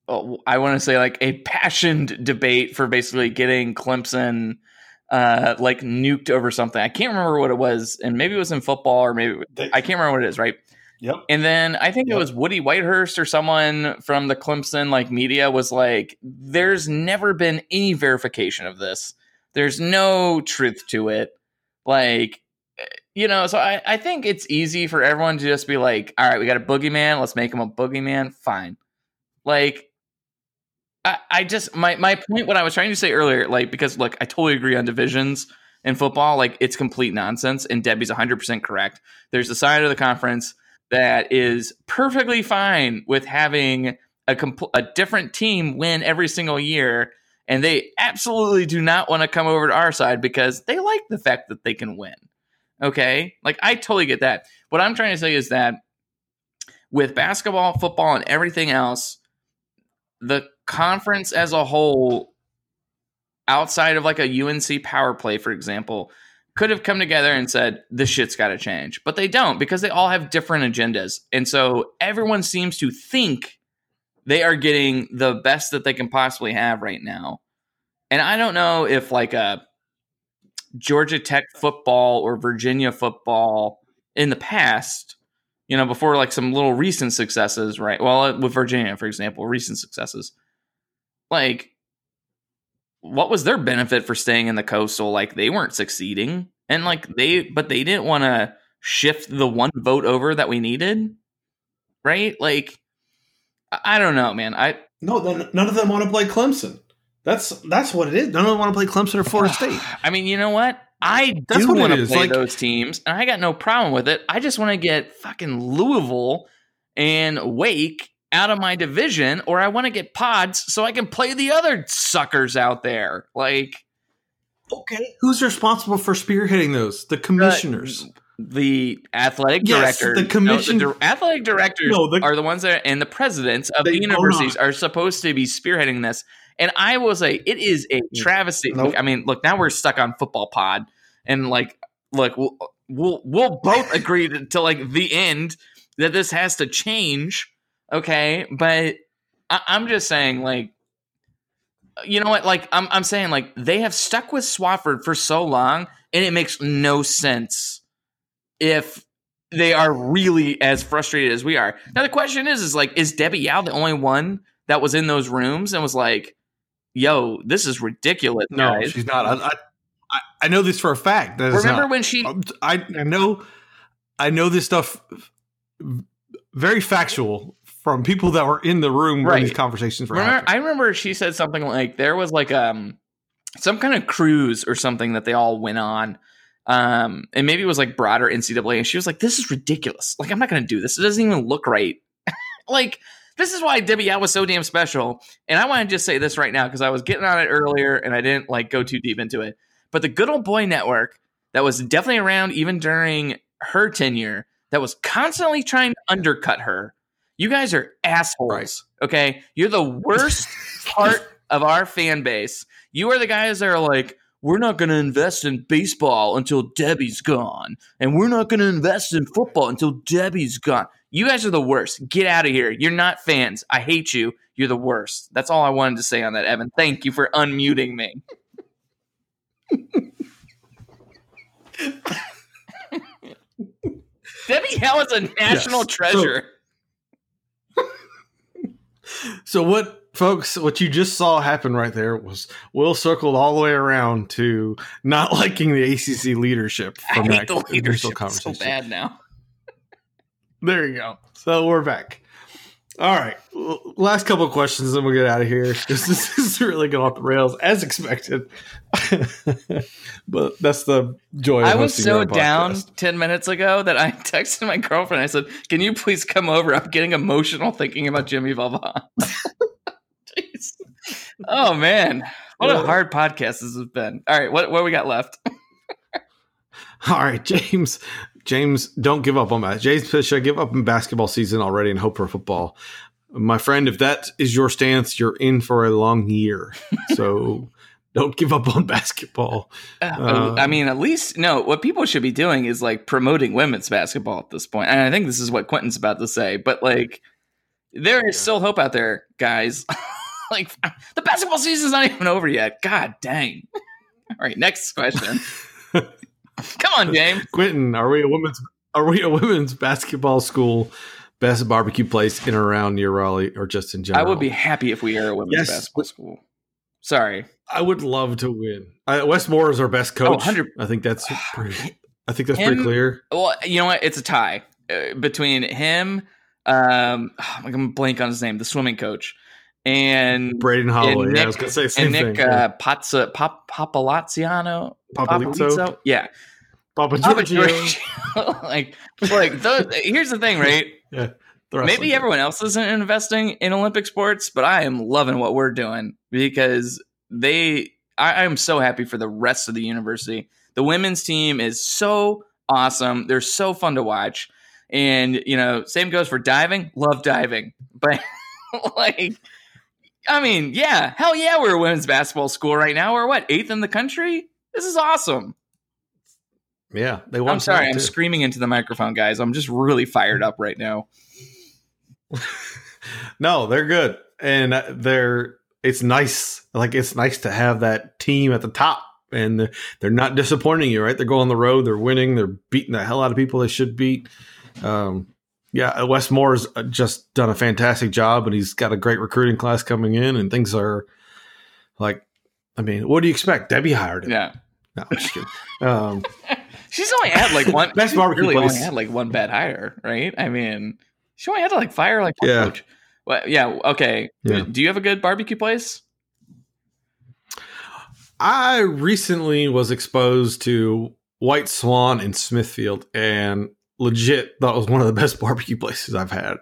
oh, I want to say like a passioned debate for basically getting Clemson uh like nuked over something. I can't remember what it was, and maybe it was in football or maybe I can't remember what it is, right? Yep. And then I think it was Woody Whitehurst or someone from the Clemson like media was like, "There's never been any verification of this. There's no truth to it." Like, you know, so I, I think it's easy for everyone to just be like, "All right, we got a boogeyman. Let's make him a boogeyman." Fine. Like, I, I just my my point. What I was trying to say earlier, like, because look, I totally agree on divisions in football. Like, it's complete nonsense, and Debbie's 100 percent correct. There's the side of the conference that is perfectly fine with having a compl- a different team win every single year and they absolutely do not want to come over to our side because they like the fact that they can win. Okay? Like I totally get that. What I'm trying to say is that with basketball, football and everything else, the conference as a whole outside of like a UNC power play for example could have come together and said this shit's got to change but they don't because they all have different agendas and so everyone seems to think they are getting the best that they can possibly have right now and i don't know if like a georgia tech football or virginia football in the past you know before like some little recent successes right? Well uh, with virginia for example recent successes. Like what was their benefit for staying in the coastal? Like they weren't succeeding and like they but they didn't want to shift the one vote over that we needed right? Like i I don't know man. I No, none of them want to play Clemson. That's that's what it is. None of them want to play Clemson or Florida State. i mean you know what I That's do want to play like- those teams, and I got no problem with it. I just want to get fucking Louisville and Wake out of my division, or I want to get pods so I can play the other suckers out there. Like Okay. Who's responsible for spearheading those? The commissioners. the athletic Yes, director, the commission- no, the dir- athletic directors No, the- are the ones that, and the presidents of the universities are supposed to be spearheading this. And I will say, it is a mm. travesty. Nope. I mean, look, now we're stuck on football pod, and like, look, we'll we'll, we'll both agree to, to like the end that this has to change. Okay, but I, I'm just saying, like, you know what? Like, I'm I'm saying, like, they have stuck with Swofford for so long, and it makes no sense if they are really as frustrated as we are. Now the question is, is like, is Debbie Yow the only one that was in those rooms and was like, "Yo, this is ridiculous"? no, guys. she's not. I, I, I know this for a fact. That Remember not. when she? Um, I, I know I know this stuff very factual from people that were in the room when these conversations were Remember, happening. I remember she said something like there was like um some kind of cruise or something that they all went on. Um, and maybe it was like broader NCAA, and she was like, "This is ridiculous. Like, I'm not going to do this. It doesn't even look right. like, this is why Debbie Yow was so damn special. And I want to just say this right now because I was getting on it earlier and I didn't like go too deep into it. But the Good Old Boy Network that was definitely around even during her tenure, that was constantly trying to undercut her. You guys are assholes. Right. Okay, you're the worst part of our fan base. You are the guys that are like, we're not going to invest in baseball until Debbie's gone, and we're not going to invest in football until Debbie's gone. You guys are the worst. Get out of here. You're not fans. I hate you. You're the worst. That's all I wanted to say on that, Evan. Thank you for unmuting me. Debbie Yow is a national Yes. Treasure. So what, folks? What you just saw happen right there was Will circled all the way around to not liking the ACC leadership I from hate that the leadership so bad now. There you go. So we're back. All right. Last couple of questions, then we'll get out of here this is really going off the rails as expected. but that's the joy. Of I was so down 10 minutes ago that I texted my girlfriend. I said, Can you please come over? I'm getting emotional thinking about Jimmy. Jeez. Oh, man. What a hard podcast this has been. All right. What, what we got left? All right, James. James, don't give up on that. James, should I give up on basketball season already and hope for football? My friend, if that is your stance, you're in for a long year. So don't give up on basketball. Uh, I mean, at least, no, what people should be doing is like promoting women's basketball at this point. And I think this is what Quentin's about to say. But like, there is still hope out there, guys. like, the basketball season's not even over yet. God dang. All right. Next question. Come on, James. Quentin, are we a women's are we a women's basketball school best barbecue place in or around near Raleigh or just in general. I would be happy if we are a women's Yes. basketball school. Sorry. I would love to win. I, Wes Moore is our best coach. 100 I think that's pretty. I think that's Him- pretty clear. Well, you know what? It's a tie uh, between him. Um, I'm gonna blank on his name, the swimming coach, and Braden Holloway. and yeah, I Nick- was gonna say same and Nick thing. uh, Pop, Papalazziano. Papalizzo? Yeah. Papa Papa Giorgio. Like, like those, here's the thing, right? Yeah, Maybe everyone else isn't investing in Olympic sports, but I am loving what we're doing because they. I, I'm so happy for the rest of the university. The women's team is so awesome. They're so fun to watch, and you know, same goes for diving. Love diving, but like. I mean, yeah, hell yeah, we're a women's basketball school right now. We're what eighth in the country. This is awesome. Yeah, they won. I'm sorry, I'm too. screaming into the microphone, guys. I'm just really fired up right now. No, they're good, and uh, they're. It's nice. Like it's nice to have that team at the top, and they're, they're not disappointing you. Right? They're going on the road. They're winning. They're beating the hell out of people they should beat. Um, yeah, Wes Moore's uh, just done a fantastic job, and he's got a great recruiting class coming in, and things are like. I mean, what do you expect? Debbie hired him. Yeah. No, I'm just. Um, She's only had like one. Best barbecue really place. only had like one bad hire, right? I mean, she only had to like fire like one Yeah. coach. Well, yeah. Okay. Yeah. Do you have a good barbecue place? I recently was exposed to White Swan in Smithfield, and legit that was one of the best barbecue places I've had.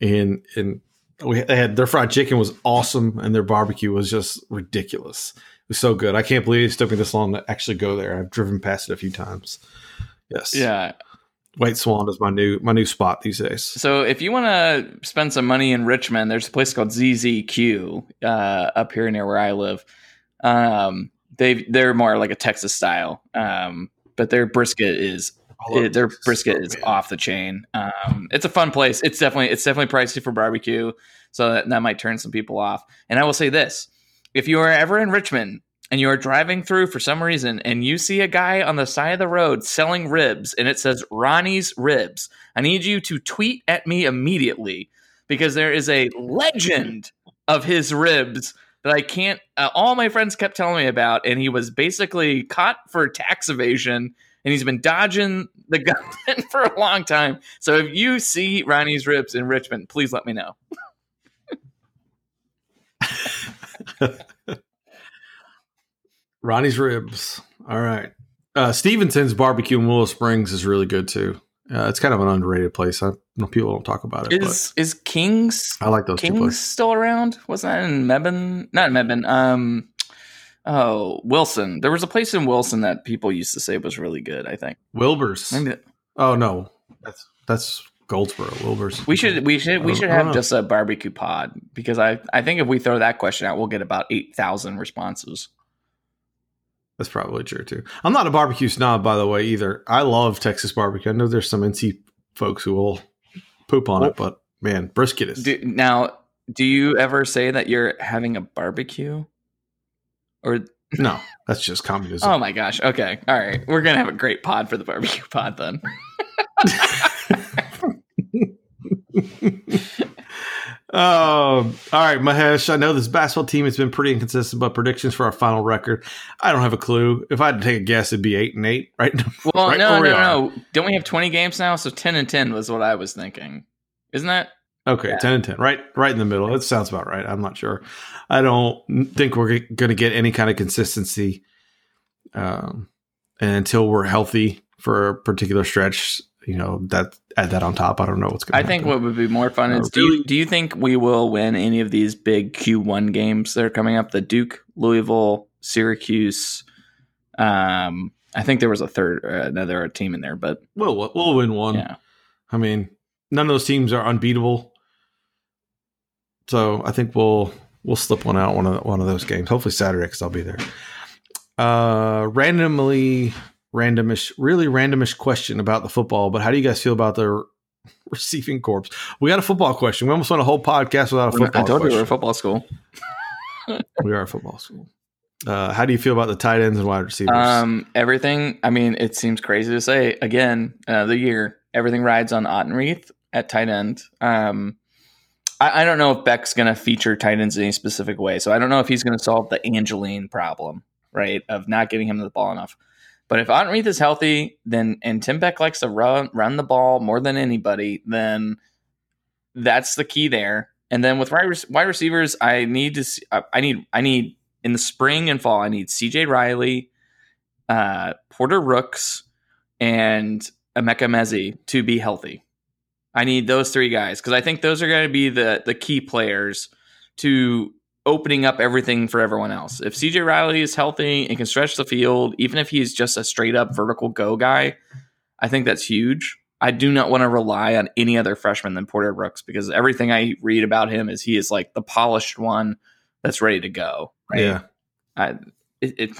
And in we had their fried chicken was awesome, and their barbecue was just ridiculous. It was so good. I can't believe it took me this long to actually go there. I've driven past it a few times. Yes, Yeah. White Swan is my new my new spot these days. So if you want to spend some money in Richmond, there's a place called ZZQ uh, up here near where I live. Um, they they're more like a Texas style, um, but their brisket is it- their brisket is off the chain. Um, it's a fun place. It's definitely it's definitely pricey for barbecue, so that, that might turn some people off. And I will say this: if you are ever in Richmond and you are driving through for some reason and you see a guy on the side of the road selling ribs and it says Ronnie's Ribs, I need you to tweet at me immediately because there is a legend of his ribs that I can't. Uh, all my friends kept telling me about, and he was basically caught for tax evasion, and he's been dodging the government for a long time. So if you see Ronnie's ribs in Richmond, please let me know. Ronnie's Ribs. All right. Uh, Stephenson's Barbecue in Willow Springs is really good too. Uh, it's kind of an underrated place. I know people don't talk about it, Is is King's I like those King's still around? Wasn't that in Mebane? Not in Mebane. Um, oh Wilson. There was a place in Wilson that people used to say was really good. I think Wilbur's. maybe Oh no, that's that's Goldsboro. Wilbur's. we should we should we should don't- I don't have just a barbecue pod because I I think if we throw that question out, we'll get about eight thousand responses. That's probably true too. I'm not a barbecue snob, by the way, either. I love Texas barbecue. I know there's some NC folks who will poop on it, but man, brisket is. Do, now, do you ever say that you're having a barbecue? Or no, that's just communism. oh my gosh, okay, all right, we're gonna have a great pod for the barbecue pod then. Um, all right, Mahesh. I know this basketball team has been pretty inconsistent, but predictions for our final record, I don't have a clue. If I had to take a guess, it'd be eight and eight, right? Well, Right no, we no, no. Don't we have 20 games now? So 10 and 10 was what I was thinking. Isn't that? Okay, Yeah. ten and ten, right, right in the middle. That sounds about right. I'm not sure. I don't think we're going to get any kind of consistency, um, and until we're healthy for a particular stretch, you know that add that on top. I don't know what's going. To I to think what would be more fun Uh, is do you, do you think we will win any of these big Q1 games that are coming up? The Duke, Louisville, Syracuse. Um, I think there was a third, uh, another team in there, but we'll we'll, we'll win one. yeah. I mean, none of those teams are unbeatable, so I think we'll we'll slip one out one of one of those games. Hopefully Saturday because I'll be there. Uh, randomly randomish, really randomish question about the football. But how do you guys feel about the receiving corps? We got a football question. We almost went a whole podcast without a football. told you we were question. a football school. we are a football school. Uh, how do you feel about the tight ends and wide receivers? Um, everything. I mean, it seems crazy to say again. Uh, the year everything rides on Autenrieth at tight end. Um, I, I don't know if Beck's going to feature tight ends in any specific way, so I don't know if he's going to solve the Angeline problem, right, of not getting him the ball enough. But if Autenrieth is healthy, then and Tim Beck likes to run run the ball more than anybody, then that's the key there. And then with wide, receivers, I need to see, I I need I need in the spring and fall, I need CJ Riley, uh, Porter Rooks, and Emeka Emezie to be healthy. I need those three guys because I think those are going to be the the key players to opening up everything for everyone else. If CJ Riley is healthy and can stretch the field, even if he's just a straight up vertical go guy, I think that's huge. I do not want to rely on any other freshman than Porter Rooks because everything I read about him is he is like the polished one that's ready to go. Right? yeah, I, it, it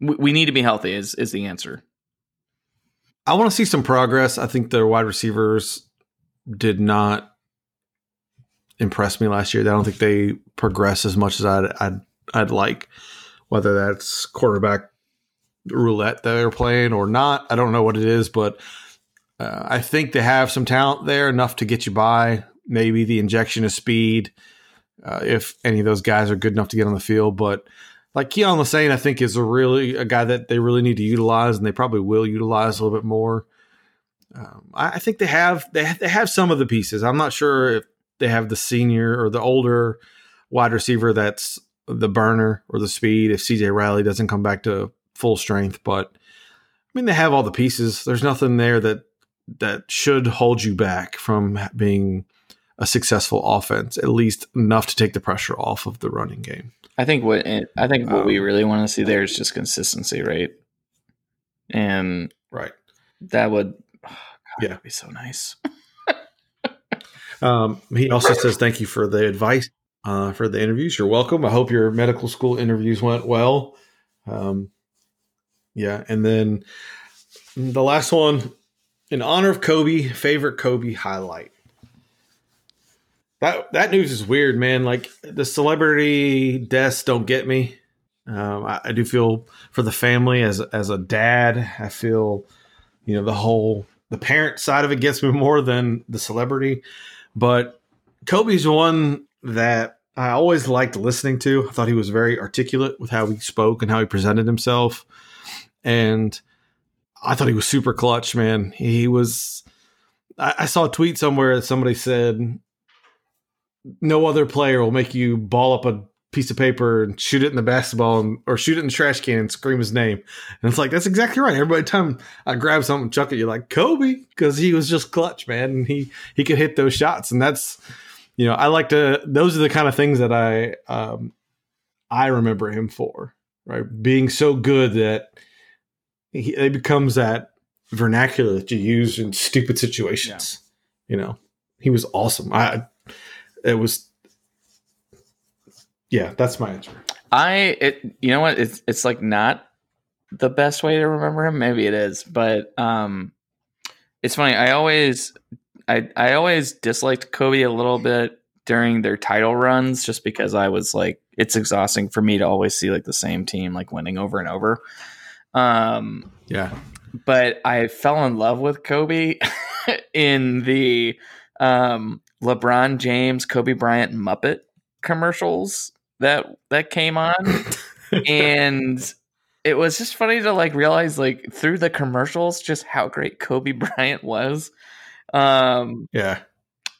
we, we need to be healthy is is the answer. I want to see some progress. I think their wide receivers did not impress me last year. I don't think they progress as much as I'd I'd, I'd like. Whether that's quarterback roulette that they're playing or not, I don't know what it is, but uh, I think they have some talent there enough to get you by. Maybe the injection of speed, uh, if any of those guys are good enough to get on the field, but like Keon was saying, I think is a really a guy that they really need to utilize, and they probably will utilize a little bit more. Um, I, I think they have they have, they have some of the pieces. I'm not sure if they have the senior or the older wide receiver that's the burner or the speed if CJ Riley doesn't come back to full strength. But I mean, they have all the pieces. There's nothing there that that should hold you back from being a successful offense, at least enough to take the pressure off of the running game. I think what I think what Um, we really want to see there is just consistency, right? And Right. that would oh, Yeah. that'd be so nice. Um, he also says thank you for the advice uh, for the interviews. You're welcome. I hope your medical school interviews went well. Um, yeah, and then the last one, in honor of Kobe, favorite Kobe highlight. That that news is weird, man. Like the celebrity deaths don't get me. Um, I, I do feel for the family as as a dad. I feel, you know, the whole the parent side of it gets me more than the celebrity. But Kobe's one that I always liked listening to. I thought he was very articulate with how he spoke and how he presented himself. And I thought he was super clutch, man. He was. I, I saw a tweet somewhere that somebody said, "No other player will make you ball up a piece of paper and shoot it in the basketball and, or shoot it in the trash can and scream his name." And it's like that's exactly right. Every time I grab something, and chuck it, you're like Kobe because he was just clutch, man, and he he could hit those shots, and that's you know I like to. Those are the kind of things that I um, I remember him for, right? Being so good that he it becomes that vernacular that you use in stupid situations. You know, he was awesome. I it was. Yeah, that's my answer. I it you know what it's it's like not the best way to remember him. Maybe it is, but um, it's funny. I always I I always disliked Kobe a little bit during their title runs, just because I was like, it's exhausting for me to always see like the same team like winning over and over. Um, Yeah, but I fell in love with Kobe in the um, LeBron James, Kobe Bryant Muppet commercials that that came on, and it was just funny to like realize like through the commercials just how great Kobe Bryant was. Um, yeah,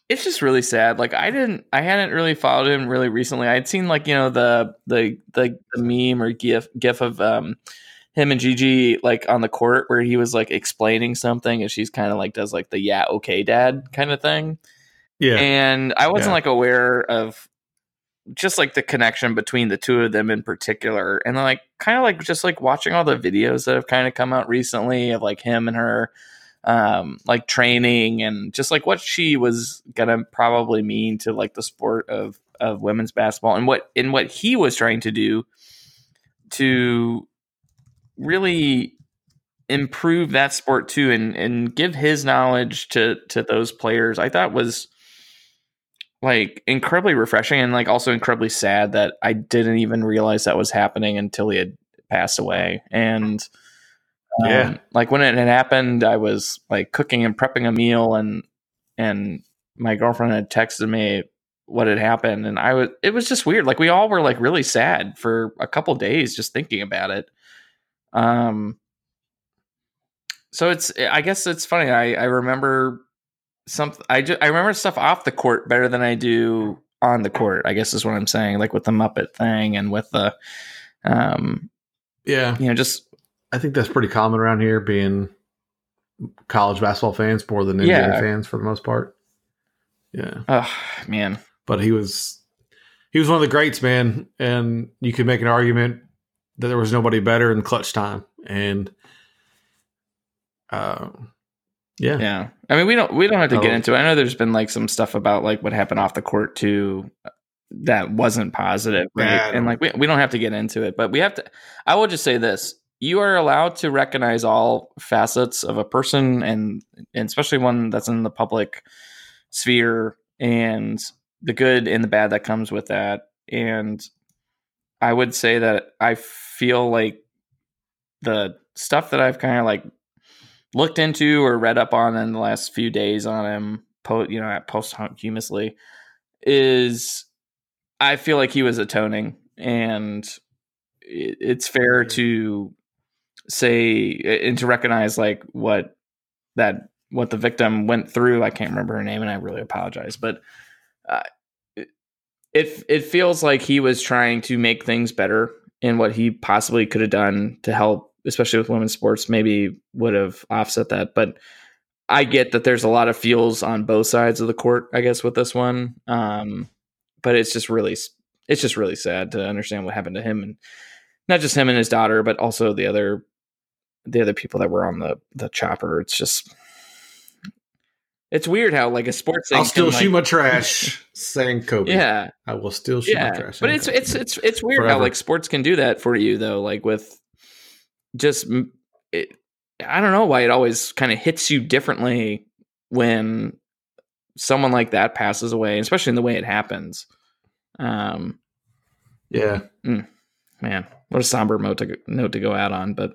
it's just really sad. Like I didn't, I hadn't really followed him really recently. I'd seen like you know the the the, the meme or gif gif of um him and Gigi like on the court where he was like explaining something and she's kind of like does like the yeah okay dad kind of thing. yeah. And I wasn't Yeah. like aware of just like the connection between the two of them in particular. And like kind of like just like watching all the videos that have kind of come out recently of like him and her um like training and just like what she was gonna probably mean to like the sport of of women's basketball and what in what he was trying to do to really improve that sport too and and give his knowledge to to those players i thought was like incredibly refreshing and like also incredibly sad that i didn't even realize that was happening until he had passed away. And um, Yeah. like when it had happened i was like cooking and prepping a meal and and my girlfriend had texted me what had happened. And i was it was just weird. Like we all were like really sad for a couple days just thinking about it. Um so it's i guess it's funny. I i remember some i just i remember stuff off the court better than i do on the court i guess is what i'm saying like with the muppet thing and with the um yeah. you know just I think that's pretty common around here, being college basketball fans more than NBA Yeah. fans for the most part. Yeah, oh man but he was he was one of the greats, man, and you could make an argument that there was nobody better in clutch time, and uh, yeah, Yeah, I mean we don't we don't have to get Oh. into. it. I know there's been like some stuff about like what happened off the court too uh, that wasn't positive, right? Yeah, and like we we don't have to get into it, but we have to. I will just say this: you are allowed to recognize all facets of a person, and and especially one that's in the public sphere, and the good and the bad that comes with that. And I would say that I feel like the stuff that I've kind of like looked into or read up on in the last few days on him, po- you know, at posthumously, is I feel like he was atoning, and it, it's fair to say and to recognize like what that what the victim went through. I can't remember her name, and I really apologize, but uh, it it feels like he was trying to make things better in what he possibly could have done to help, especially with women's sports. Maybe would have offset that, but I get that there's a lot of feels on both sides of the court. I guess with this one, um, but it's just really it's just really sad to understand what happened to him and not just him and his daughter, but also the other the other people that were on the the chopper. It's just it's weird how like a sports thing I'll still can, shoot like- my trash, saying Kobe. yeah I will still shoot my trash. but it's it's it's it's weird how like sports can do that for you though like with just it, i don't know why it always kind of hits you differently when someone like that passes away especially in the way it happens um yeah, man what a somber note to, note to go out on but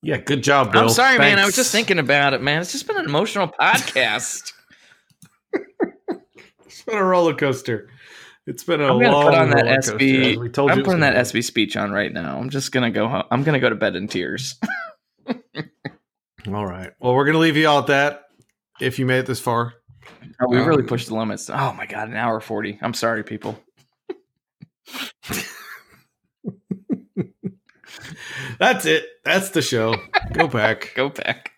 yeah. Good job, Bill. i'm sorry man i was just thinking about it man it's just been an emotional podcast It's been a roller coaster. It's been a i'm gonna long put on that roller coaster, as sb i'm putting that gonna ESPY speech on right now i'm just gonna go home i'm gonna go to bed in tears All right. Well, we're gonna leave you all at that. If you made it this far, Oh, we really Um, pushed the limits. Oh my god, an hour forty. I'm sorry, people. that's it. That's the show. Go back. Go back.